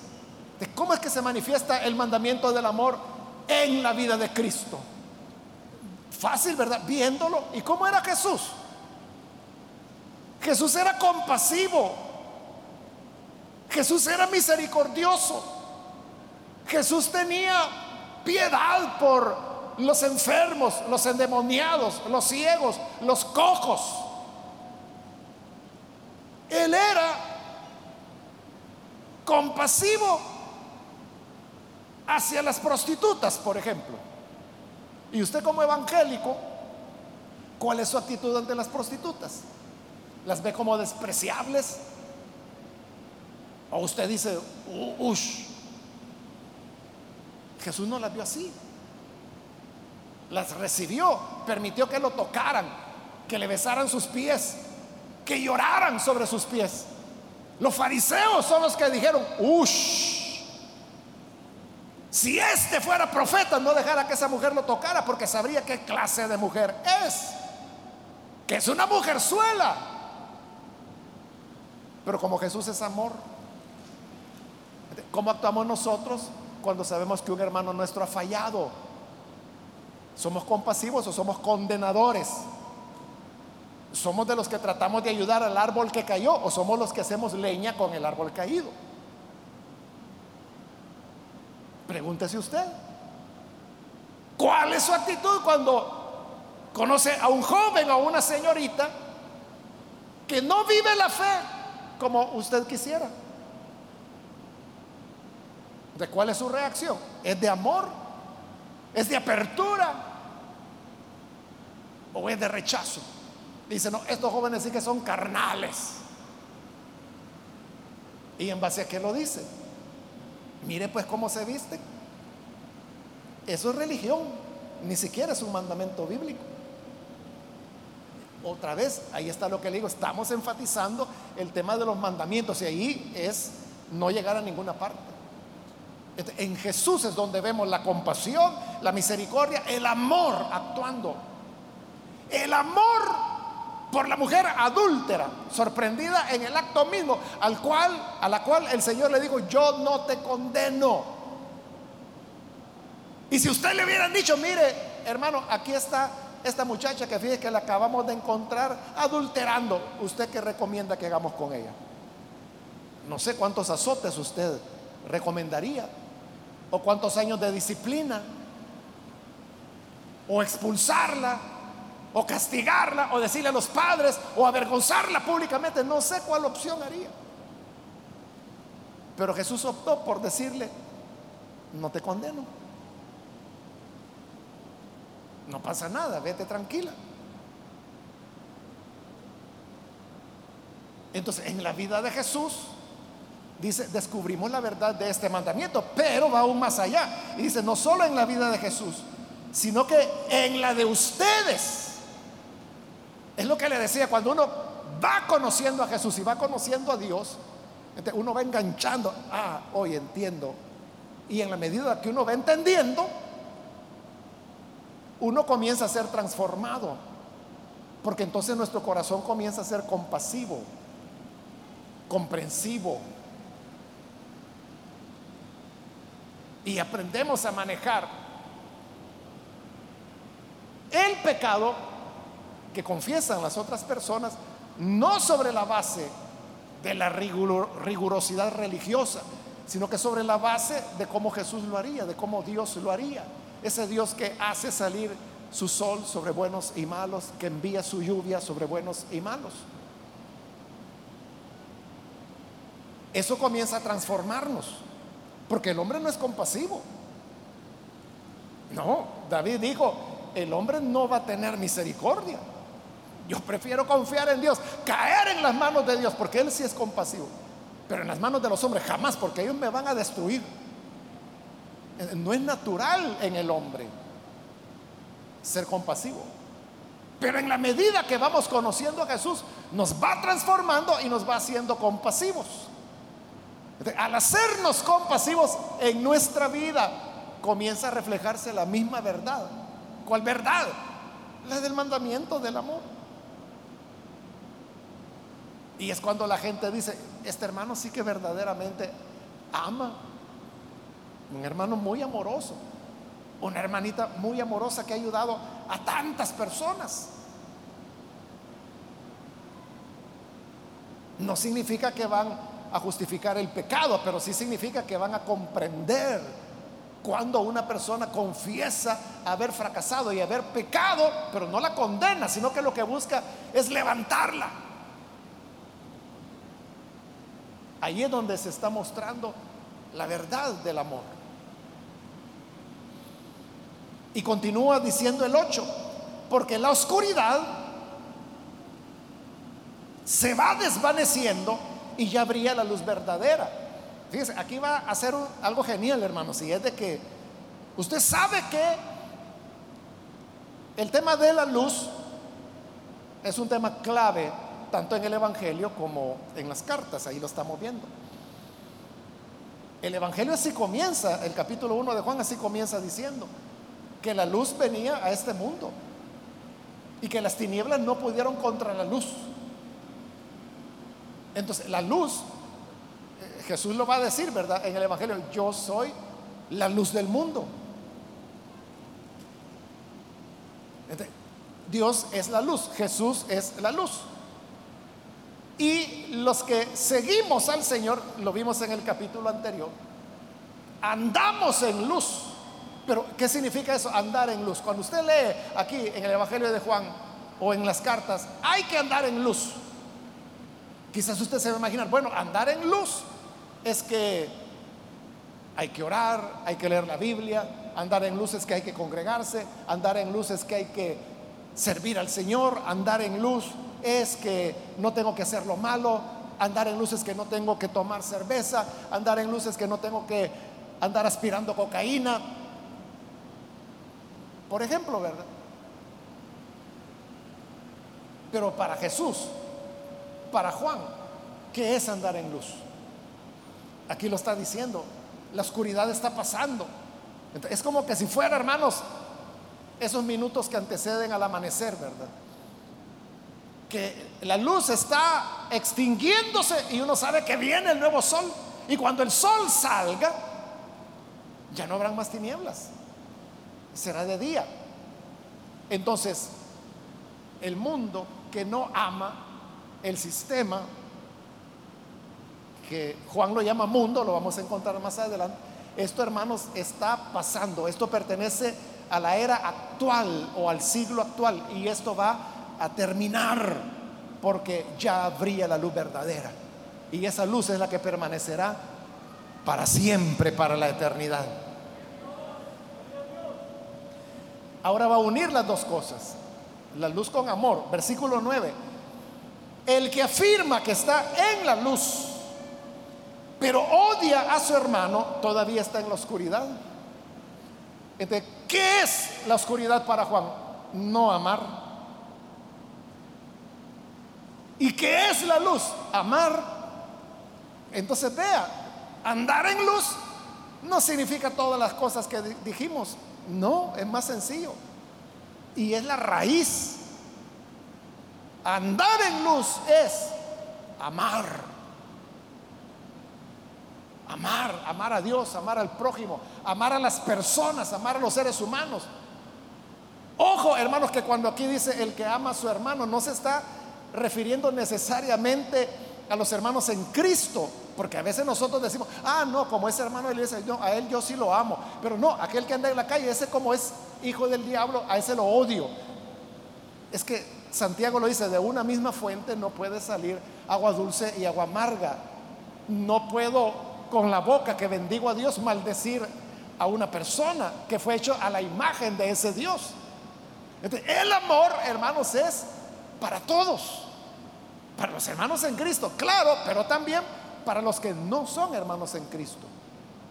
¿De cómo es que se manifiesta el mandamiento del amor en la vida de Cristo? Fácil, ¿verdad? Viéndolo. ¿Y cómo era Jesús? Jesús era compasivo, Jesús era misericordioso. Jesús tenía piedad por los enfermos, los endemoniados, los ciegos, los cojos. Él era compasivo hacia las prostitutas, por ejemplo. Y usted como evangélico, ¿cuál es su actitud ante las prostitutas? ¿Las ve como despreciables? O usted dice, ush, Jesús no las vio así. Las recibió, permitió que lo tocaran, que le besaran sus pies, que lloraran sobre sus pies. Los fariseos son los que dijeron, ush, si este fuera profeta, no dejara que esa mujer lo tocara porque sabría qué clase de mujer es. Que es una mujer suela. Pero como Jesús es amor, ¿Cómo actuamos nosotros cuando sabemos que un hermano nuestro ha fallado? ¿Somos compasivos o somos condenadores? ¿Somos de los que tratamos de ayudar al árbol que cayó o somos los que hacemos leña con el árbol caído? Pregúntese usted. ¿Cuál es su actitud cuando conoce a un joven o a una señorita que no vive la fe como usted quisiera? ¿De cuál es su reacción? ¿Es de amor? ¿Es de apertura? ¿O es de rechazo? Dice, no, estos jóvenes sí que son carnales. ¿Y en base a qué lo dice? Mire pues cómo se viste. Eso es religión, ni siquiera es un mandamiento bíblico. Otra vez, ahí está lo que le digo, estamos enfatizando el tema de los mandamientos y ahí es no llegar a ninguna parte. En Jesús es donde vemos la compasión, la misericordia, el amor actuando. El amor por la mujer adúltera, sorprendida en el acto mismo, al cual, a la cual el Señor le dijo, yo no te condeno. Y si usted le hubiera dicho, mire, hermano, aquí está esta muchacha que fíjese que la acabamos de encontrar adulterando, ¿usted qué recomienda que hagamos con ella? No sé cuántos azotes usted recomendaría, o cuántos años de disciplina, o expulsarla, o castigarla, o decirle a los padres, o avergonzarla públicamente. No sé cuál opción haría. Pero Jesús optó por decirle, no te condeno. No pasa nada, vete tranquila. Entonces, en la vida de Jesús, dice, descubrimos la verdad de este mandamiento, pero va aún más allá. Y dice, no solo en la vida de Jesús, sino que en la de ustedes. Es lo que le decía, cuando uno va conociendo a Jesús y va conociendo a Dios, uno va enganchando, ah, hoy entiendo. Y en la medida que uno va entendiendo, uno comienza a ser transformado. Porque entonces nuestro corazón comienza a ser compasivo, comprensivo. Y aprendemos a manejar el pecado que confiesan las otras personas, no sobre la base de la rigurosidad religiosa, sino que sobre la base de cómo Jesús lo haría, de cómo Dios lo haría. Ese Dios que hace salir su sol sobre buenos y malos, que envía su lluvia sobre buenos y malos. Eso comienza a transformarnos, porque el hombre no es compasivo. No, David dijo, el hombre no va a tener misericordia. Yo prefiero confiar en Dios, caer en las manos de Dios, porque Él sí es compasivo. Pero en las manos de los hombres jamás, porque ellos me van a destruir. Eh, no es natural en el hombre ser compasivo. Pero en la medida que vamos conociendo a Jesús, nos va transformando y nos va haciendo compasivos. Al hacernos compasivos en nuestra vida, comienza a reflejarse la misma verdad. ¿Cuál verdad? La del mandamiento del amor. Y es cuando la gente dice, este hermano sí que verdaderamente ama. Un hermano muy amoroso. Una hermanita muy amorosa que ha ayudado a tantas personas. No significa que van a justificar el pecado, pero sí significa que van a comprender cuando una persona confiesa haber fracasado y haber pecado, pero no la condena, sino que lo que busca es levantarla. Ahí es donde se está mostrando la verdad del amor. Y continúa diciendo el 8, porque la oscuridad se va desvaneciendo y ya brilla la luz verdadera. Fíjese, aquí va a ser algo genial, hermanos, y es de que usted sabe que el tema de la luz es un tema clave tanto en el Evangelio como en las cartas, ahí lo estamos viendo. El Evangelio así comienza, el capítulo 1 de Juan así comienza diciendo que la luz venía a este mundo y que las tinieblas no pudieron contra la luz. Entonces, la luz, eh, Jesús lo va a decir, ¿verdad? En el Evangelio, yo soy la luz del mundo. Dios es la luz, Jesús es la luz. Y los que seguimos al Señor, lo vimos en el capítulo anterior, andamos en luz. Pero, ¿qué significa eso? Andar en luz. Cuando usted lee aquí en el Evangelio de Juan o en las cartas, hay que andar en luz. Quizás usted se va a imaginar, bueno, andar en luz es que hay que orar, hay que leer la Biblia, andar en luces que hay que congregarse, andar en luces que hay que servir al Señor, andar en luz es que no tengo que hacer lo malo, andar en luces que no tengo que tomar cerveza, andar en luces que no tengo que andar aspirando cocaína. Por ejemplo, ¿verdad? Pero para Jesús, para Juan, ¿qué es andar en luz? Aquí lo está diciendo, la oscuridad está pasando. Es como que si fuera, hermanos, esos minutos que anteceden al amanecer, ¿verdad? Que la luz está extinguiéndose y uno sabe que viene el nuevo sol. Y cuando el sol salga, ya no habrán más tinieblas. Será de día. Entonces, el mundo que no ama el sistema, que Juan lo llama mundo, lo vamos a encontrar más adelante, esto hermanos está pasando, esto pertenece a la era actual o al siglo actual y esto va a terminar porque ya brilla la luz verdadera y esa luz es la que permanecerá para siempre, para la eternidad. Ahora va a unir las dos cosas la luz con amor. Versículo 9. El que afirma que está en la luz, pero odia a su hermano, todavía está en la oscuridad. Entonces, ¿qué es la oscuridad para Juan? No amar. ¿Y qué es la luz? Amar. Entonces vea, andar en luz no significa todas las cosas que dijimos. No, es más sencillo y es la raíz. Andar en luz es amar. Amar, amar a Dios, amar al prójimo, amar a las personas, amar a los seres humanos. Ojo, hermanos, que cuando aquí dice el que ama a su hermano, no se está refiriendo necesariamente a los hermanos en Cristo, porque a veces nosotros decimos, ah, no, como ese hermano de a él yo sí lo amo, pero no, aquel que anda en la calle, ese como es hijo del diablo, a ese lo odio. Es que Santiago lo dice, de una misma fuente no puede salir agua dulce y agua amarga. No puedo con la boca que bendigo a Dios maldecir a una persona que fue hecho a la imagen de ese Dios. el amor, hermanos, es para todos. Para los hermanos en Cristo, claro, pero también para los que no son hermanos en Cristo,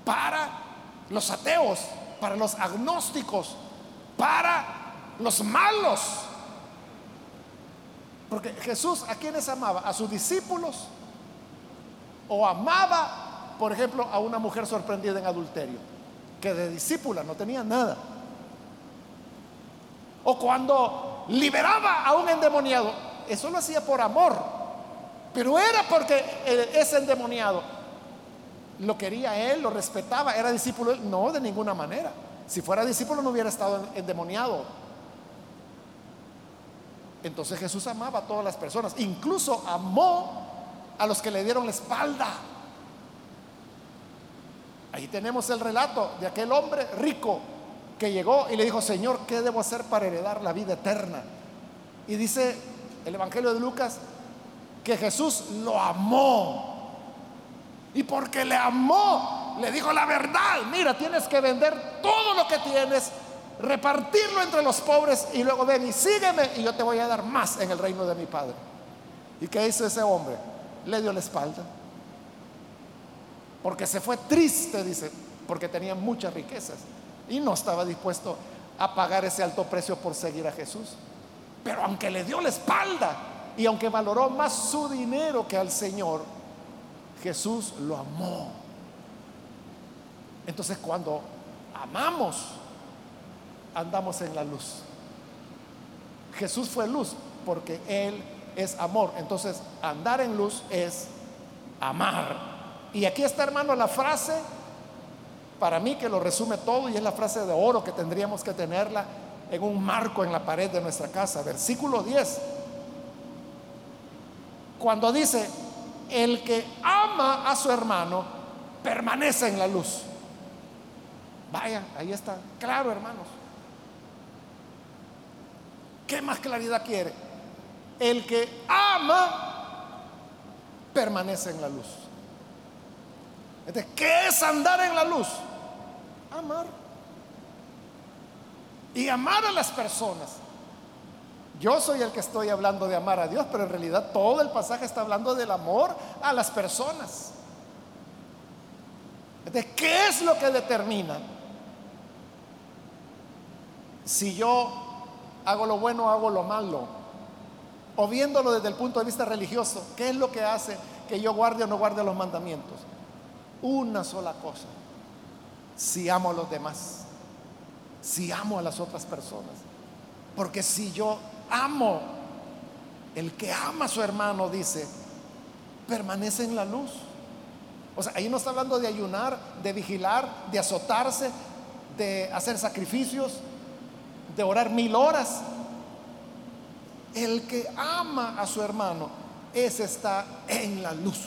para los ateos, para los agnósticos, para los malos. Porque Jesús a quienes amaba, a sus discípulos, o amaba, por ejemplo, a una mujer sorprendida en adulterio, que de discípula no tenía nada. O cuando liberaba a un endemoniado, eso lo hacía por amor. Pero era porque ese endemoniado lo quería él, lo respetaba, era discípulo. No, de ninguna manera. Si fuera discípulo no hubiera estado endemoniado. Entonces Jesús amaba a todas las personas, incluso amó a los que le dieron la espalda. Ahí tenemos el relato de aquel hombre rico que llegó y le dijo, Señor, ¿qué debo hacer para heredar la vida eterna? Y dice el Evangelio de Lucas que Jesús lo amó. Y porque le amó, le dijo la verdad, mira, tienes que vender todo lo que tienes, repartirlo entre los pobres y luego ven y sígueme y yo te voy a dar más en el reino de mi Padre. ¿Y qué hizo ese hombre? Le dio la espalda. Porque se fue triste, dice, porque tenía muchas riquezas y no estaba dispuesto a pagar ese alto precio por seguir a Jesús. Pero aunque le dio la espalda, y aunque valoró más su dinero que al Señor, Jesús lo amó. Entonces cuando amamos, andamos en la luz. Jesús fue luz porque Él es amor. Entonces andar en luz es amar. Y aquí está, hermano, la frase, para mí que lo resume todo y es la frase de oro que tendríamos que tenerla en un marco en la pared de nuestra casa. Versículo 10 cuando dice, el que ama a su hermano permanece en la luz. Vaya, ahí está, claro hermanos. ¿Qué más claridad quiere? El que ama permanece en la luz. Entonces, ¿qué es andar en la luz? Amar. Y amar a las personas. Yo soy el que estoy hablando de amar a Dios, pero en realidad todo el pasaje está hablando del amor a las personas. ¿De qué es lo que determina si yo hago lo bueno o hago lo malo? O viéndolo desde el punto de vista religioso, ¿qué es lo que hace que yo guarde o no guarde los mandamientos? Una sola cosa, si amo a los demás, si amo a las otras personas. Porque si yo amo, el que ama a su hermano, dice, permanece en la luz. O sea, ahí no está hablando de ayunar, de vigilar, de azotarse, de hacer sacrificios, de orar mil horas. El que ama a su hermano, ese está en la luz.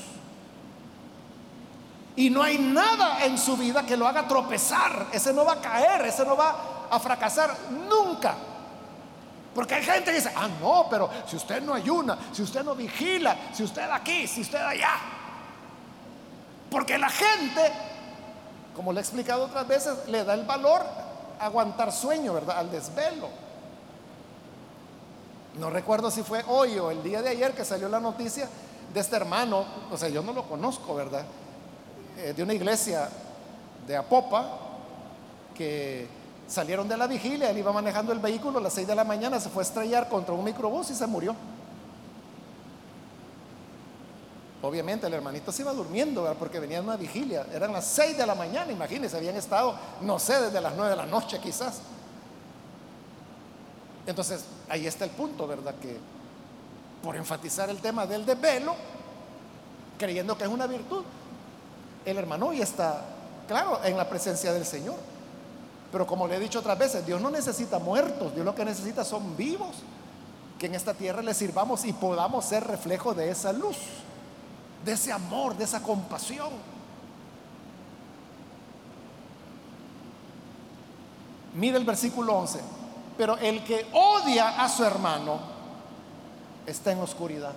Y no hay nada en su vida que lo haga tropezar. Ese no va a caer, ese no va a fracasar nunca. Porque hay gente que dice, ah, no, pero si usted no ayuna, si usted no vigila, si usted aquí, si usted allá. Porque la gente, como le he explicado otras veces, le da el valor a aguantar sueño, ¿verdad? Al desvelo. No recuerdo si fue hoy o el día de ayer que salió la noticia de este hermano, o sea, yo no lo conozco, ¿verdad? Eh, de una iglesia de Apopa que salieron de la vigilia, él iba manejando el vehículo a las 6 de la mañana, se fue a estrellar contra un microbús y se murió. Obviamente el hermanito se iba durmiendo porque venía de una vigilia, eran las 6 de la mañana, imagínense, habían estado, no sé, desde las 9 de la noche quizás. Entonces, ahí está el punto, ¿verdad? Que por enfatizar el tema del desvelo, creyendo que es una virtud, el hermano hoy está, claro, en la presencia del Señor. Pero como le he dicho otras veces, Dios no necesita muertos, Dios lo que necesita son vivos, que en esta tierra le sirvamos y podamos ser reflejo de esa luz, de ese amor, de esa compasión. Mire el versículo 11. Pero el que odia a su hermano está en oscuridad.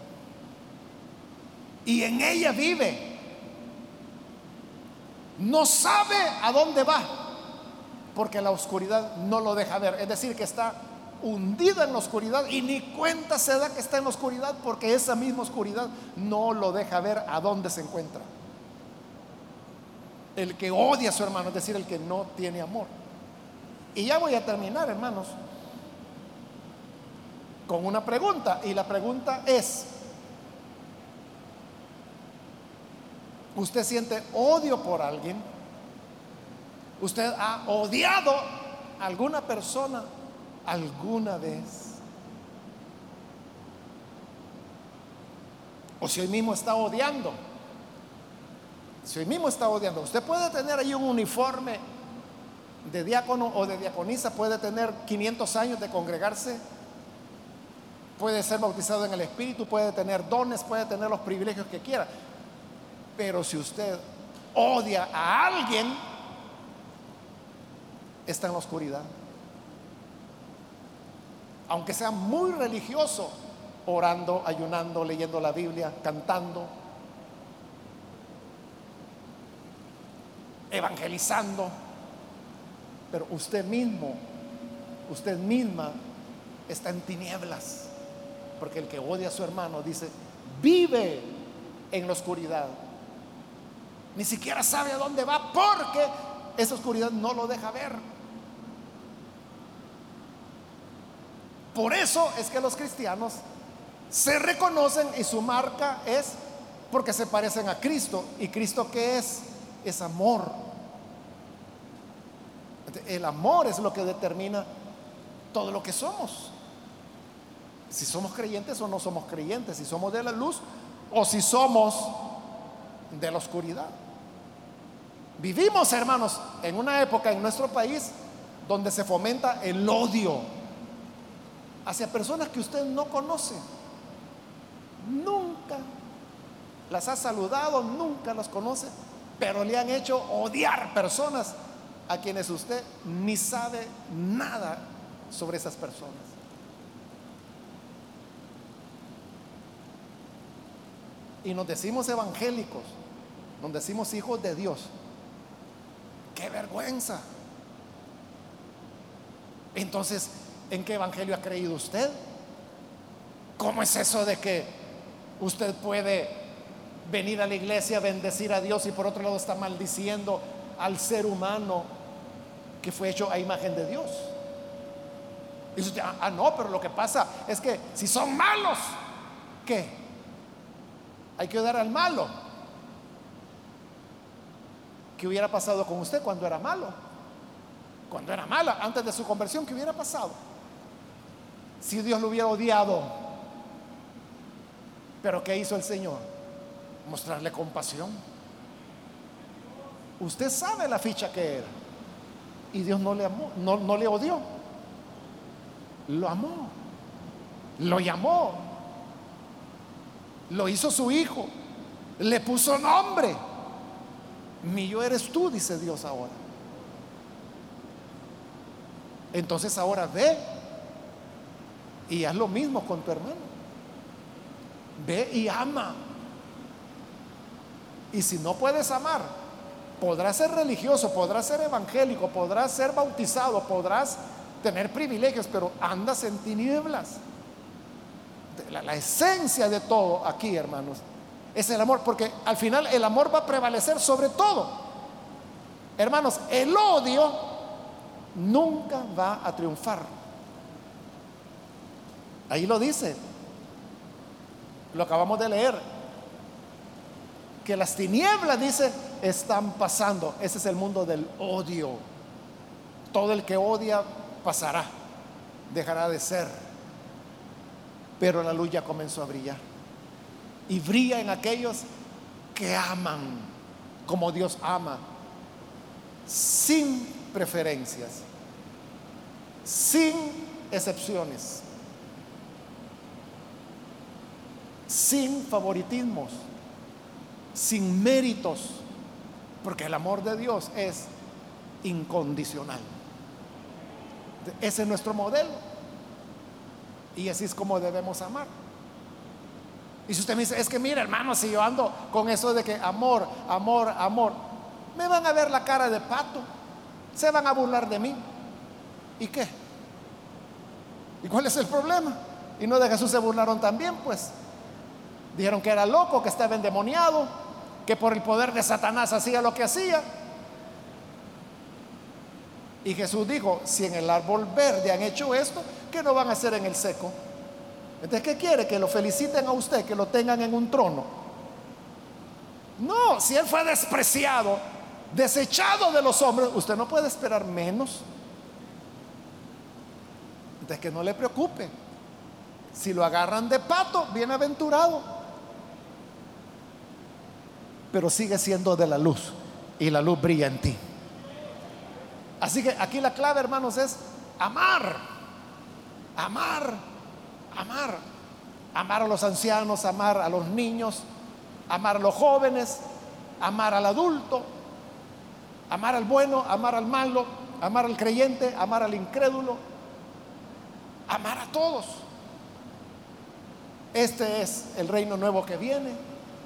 Y en ella vive. No sabe a dónde va porque la oscuridad no lo deja ver. Es decir, que está hundido en la oscuridad y ni cuenta se da que está en la oscuridad porque esa misma oscuridad no lo deja ver a dónde se encuentra. El que odia a su hermano, es decir, el que no tiene amor. Y ya voy a terminar, hermanos, con una pregunta. Y la pregunta es, ¿usted siente odio por alguien? ¿Usted ha odiado a alguna persona alguna vez? O si hoy mismo está odiando. Si hoy mismo está odiando. Usted puede tener ahí un uniforme de diácono o de diaconisa, puede tener 500 años de congregarse, puede ser bautizado en el Espíritu, puede tener dones, puede tener los privilegios que quiera. Pero si usted odia a alguien, está en la oscuridad. Aunque sea muy religioso, orando, ayunando, leyendo la Biblia, cantando, evangelizando, pero usted mismo, usted misma está en tinieblas, porque el que odia a su hermano dice, vive en la oscuridad, ni siquiera sabe a dónde va porque esa oscuridad no lo deja ver. Por eso es que los cristianos se reconocen y su marca es porque se parecen a Cristo. ¿Y Cristo qué es? Es amor. El amor es lo que determina todo lo que somos. Si somos creyentes o no somos creyentes, si somos de la luz o si somos de la oscuridad. Vivimos, hermanos, en una época en nuestro país donde se fomenta el odio hacia personas que usted no conoce. Nunca las ha saludado, nunca las conoce, pero le han hecho odiar personas a quienes usted ni sabe nada sobre esas personas. Y nos decimos evangélicos, nos decimos hijos de Dios. ¡Qué vergüenza! Entonces, ¿en qué evangelio ha creído usted? ¿Cómo es eso de que usted puede venir a la iglesia, bendecir a Dios y por otro lado está maldiciendo al ser humano que fue hecho a imagen de Dios? Y usted, ah, ah, no, pero lo que pasa es que si son malos, ¿qué? Hay que dar al malo. ¿Qué hubiera pasado con usted cuando era malo? Cuando era mala, antes de su conversión, ¿qué hubiera pasado? Si Dios lo hubiera odiado. Pero ¿qué hizo el Señor? Mostrarle compasión. Usted sabe la ficha que era. Y Dios no le amó, no, no le odió. Lo amó. Lo llamó. Lo hizo su hijo. Le puso nombre. Mío eres tú, dice Dios ahora. Entonces ahora ve y haz lo mismo con tu hermano. Ve y ama. Y si no puedes amar, podrás ser religioso, podrás ser evangélico, podrás ser bautizado, podrás tener privilegios, pero andas en tinieblas. La, la, esencia de todo aquí, hermanos, es el amor, porque al final el amor va a prevalecer sobre todo. Hermanos, el odio nunca va a triunfar. Ahí lo dice, lo acabamos de leer, que las tinieblas, dice, están pasando. Ese es el mundo del odio. Todo el que odia pasará, dejará de ser. Pero la luz ya comenzó a brillar. Y brilla en aquellos que aman como Dios ama, sin preferencias, sin excepciones, sin favoritismos, sin méritos, porque el amor de Dios es incondicional. Ese es nuestro modelo. Y así es como debemos amar. Y si usted me dice, es que mira hermano, si yo ando con eso de que amor, amor, amor, me van a ver la cara de pato, se van a burlar de mí. ¿Y qué? ¿Y cuál es el problema? Y no de Jesús se burlaron también, pues. Dijeron que era loco, que estaba endemoniado, que por el poder de Satanás hacía lo que hacía. Y Jesús dijo, si en el árbol verde han hecho esto, ¿qué no van a hacer en el seco? Entonces, ¿qué quiere? Que lo feliciten a usted, que lo tengan en un trono. No, si él fue despreciado, desechado de los hombres, usted no puede esperar menos. Entonces, que no le preocupe. Si lo agarran de pato, bienaventurado. Pero sigue siendo de la luz y la luz brilla en ti. Así que aquí la clave, hermanos, es amar. Amar. Amar. Amar a los ancianos, amar a los niños, amar a los jóvenes, amar al adulto, amar al bueno, amar al malo, amar al creyente, amar al incrédulo, amar a todos. Este es el reino nuevo que viene,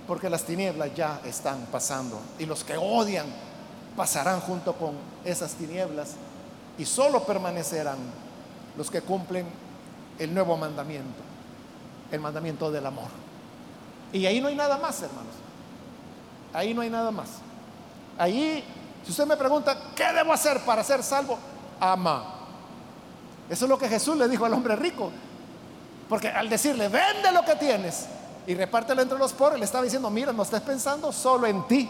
porque las tinieblas ya están pasando y los que odian pasarán junto con esas tinieblas y solo permanecerán los que cumplen el nuevo mandamiento, el mandamiento del amor. Y ahí no hay nada más, hermanos. Ahí no hay nada más. Ahí, si usted me pregunta, ¿qué debo hacer para ser salvo? Ama. Eso es lo que Jesús le dijo al hombre rico. Porque al decirle, vende lo que tienes y repártelo entre los pobres, le estaba diciendo, mira, no estés pensando solo en ti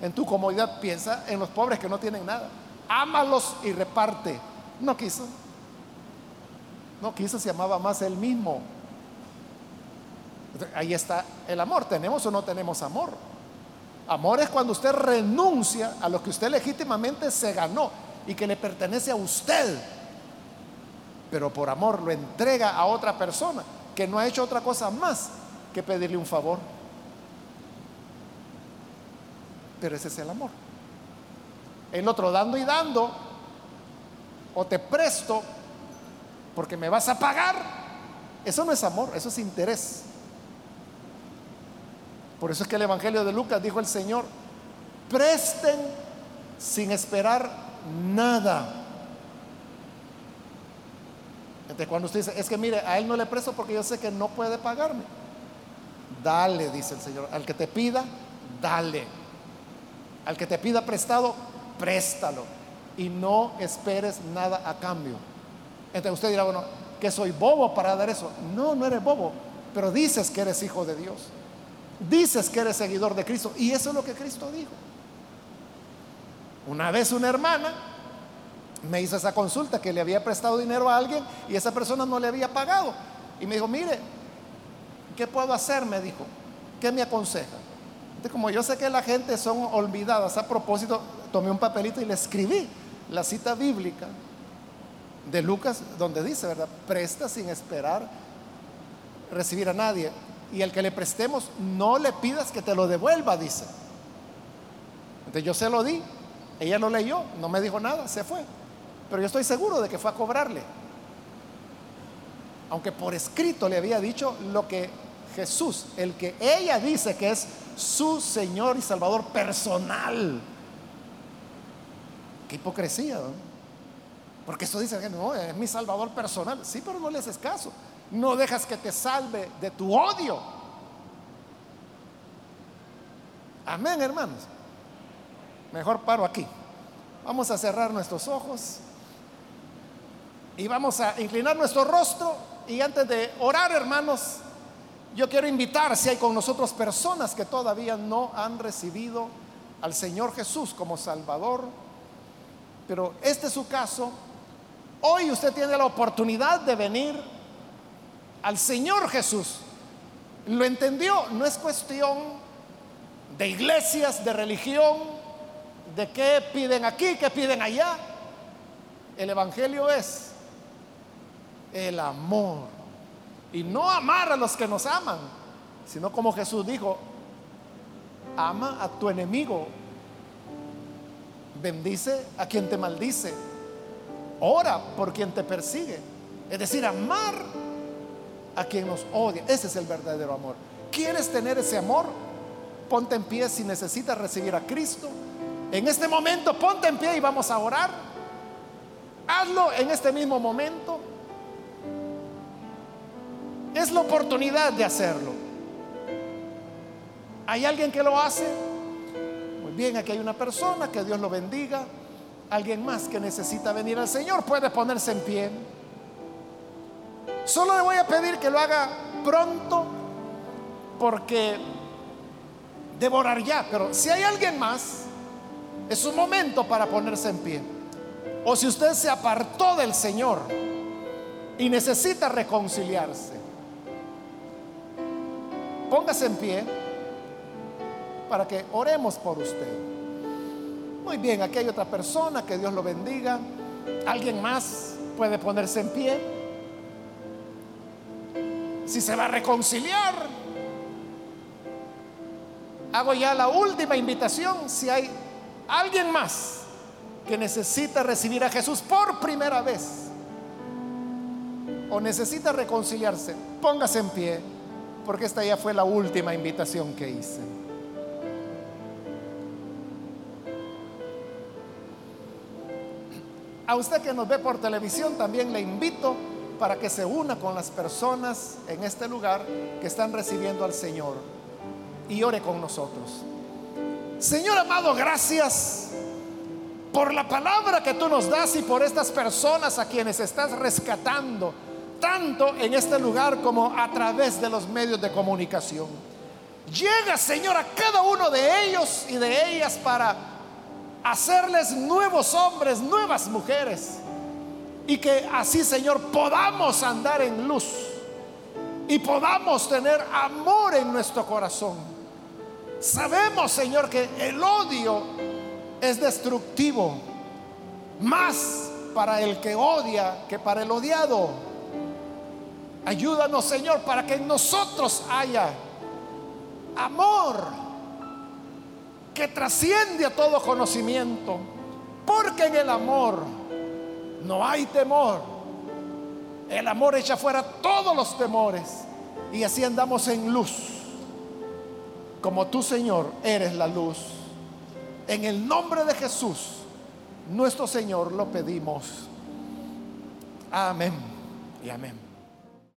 en tu comodidad, piensa en los pobres que no tienen nada. Ámalos y reparte. No quiso. No quiso, se amaba más él mismo. Ahí está el amor. ¿Tenemos o no tenemos amor? Amor es cuando usted renuncia a lo que usted legítimamente se ganó y que le pertenece a usted. Pero por amor lo entrega a otra persona que no ha hecho otra cosa más que pedirle un favor. Pero ese es el amor. El otro dando y dando, o te presto porque me vas a pagar, eso no es amor, eso es interés. Por eso es que el Evangelio de Lucas dijo el Señor, presten sin esperar nada. Entonces cuando usted dice, es que mire, a él no le presto porque yo sé que no puede pagarme. Dale, dice el Señor. Al que te pida, dale. Al que te pida prestado, préstalo. Y no esperes nada a cambio. Usted dirá, bueno, que soy bobo para dar eso. No, no eres bobo, pero dices que eres hijo de Dios. Dices que eres seguidor de Cristo. Y eso es lo que Cristo dijo. Una vez una hermana me hizo esa consulta que le había prestado dinero a alguien y esa persona no le había pagado. Y me dijo, mire, ¿qué puedo hacer? Me dijo, ¿qué me aconseja? Entonces, como yo sé que la gente son olvidadas, a propósito, tomé un papelito y le escribí la cita bíblica de Lucas, donde dice, ¿verdad? Presta sin esperar recibir a nadie. Y al que le prestemos, no le pidas que te lo devuelva, dice. Entonces yo se lo di. Ella lo leyó, no me dijo nada, se fue. Pero yo estoy seguro de que fue a cobrarle. Aunque por escrito le había dicho lo que Jesús, el que ella dice que es su Señor y Salvador personal. Qué hipocresía, ¿no? Porque eso dice no, es mi salvador personal. Sí, pero no le haces caso. No dejas que te salve de tu odio. Amén, hermanos. Mejor paro aquí. Vamos a cerrar nuestros ojos y vamos a inclinar nuestro rostro. Y antes de orar, hermanos, yo quiero invitar si hay con nosotros personas que todavía no han recibido al Señor Jesús como Salvador. Pero este es su caso Hoy usted tiene la oportunidad de venir al Señor Jesús. ¿Lo entendió? No es cuestión de iglesias, de religión, de qué piden aquí, qué piden allá. El Evangelio es el amor. Y no amar a los que nos aman, sino como Jesús dijo, ama a tu enemigo, bendice a quien te maldice Ora por quien te persigue. Es decir, amar a quien nos odia. Ese es el verdadero amor. ¿Quieres tener ese amor? Ponte en pie si necesitas recibir a Cristo. En este momento ponte en pie y vamos a orar. Hazlo en este mismo momento. Es la oportunidad de hacerlo. ¿Hay alguien que lo hace? Muy bien, aquí hay una persona, que Dios lo bendiga alguien más que necesita venir al Señor puede ponerse en pie. Solo le voy a pedir que lo haga pronto porque debo orar ya, pero si hay alguien más, es un momento para ponerse en pie. O si usted se apartó del Señor y necesita reconciliarse, póngase en pie para que oremos por usted. Muy bien, aquí hay otra persona, que Dios lo bendiga. ¿Alguien más puede ponerse en pie? Si se va a reconciliar, hago ya la última invitación. Si hay alguien más que necesita recibir a Jesús por primera vez o necesita reconciliarse, póngase en pie, porque esta ya fue la última invitación que hice. A usted que nos ve por televisión también le invito para que se una con las personas en este lugar que están recibiendo al Señor y ore con nosotros. Señor amado, gracias por la palabra que tú nos das y por estas personas a quienes estás rescatando, tanto en este lugar como a través de los medios de comunicación. Llega, Señor, a cada uno de ellos y de ellas para hacerles nuevos hombres, nuevas mujeres. Y que así, Señor, podamos andar en luz y podamos tener amor en nuestro corazón. Sabemos, Señor, que el odio es destructivo, más para el que odia que para el odiado. Ayúdanos, Señor, para que en nosotros haya amor que trasciende a todo conocimiento, porque en el amor no hay temor. El amor echa fuera todos los temores y así andamos en luz. como tu Señor, eres la luz. En el nombre de Jesús, nuestro Señor, lo pedimos. Amén y amén.